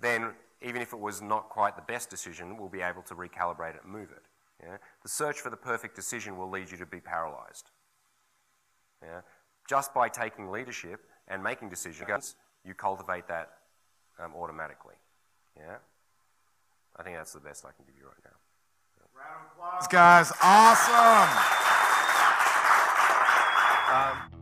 then even if it was not quite the best decision, we'll be able to recalibrate it and move it. Yeah? The search for the perfect decision will lead you to be paralyzed. Yeah? Just by taking leadership and making decisions, you cultivate that um, automatically. Yeah? I think that's the best I can give you right now. Round of applause, guys. Awesome. Um,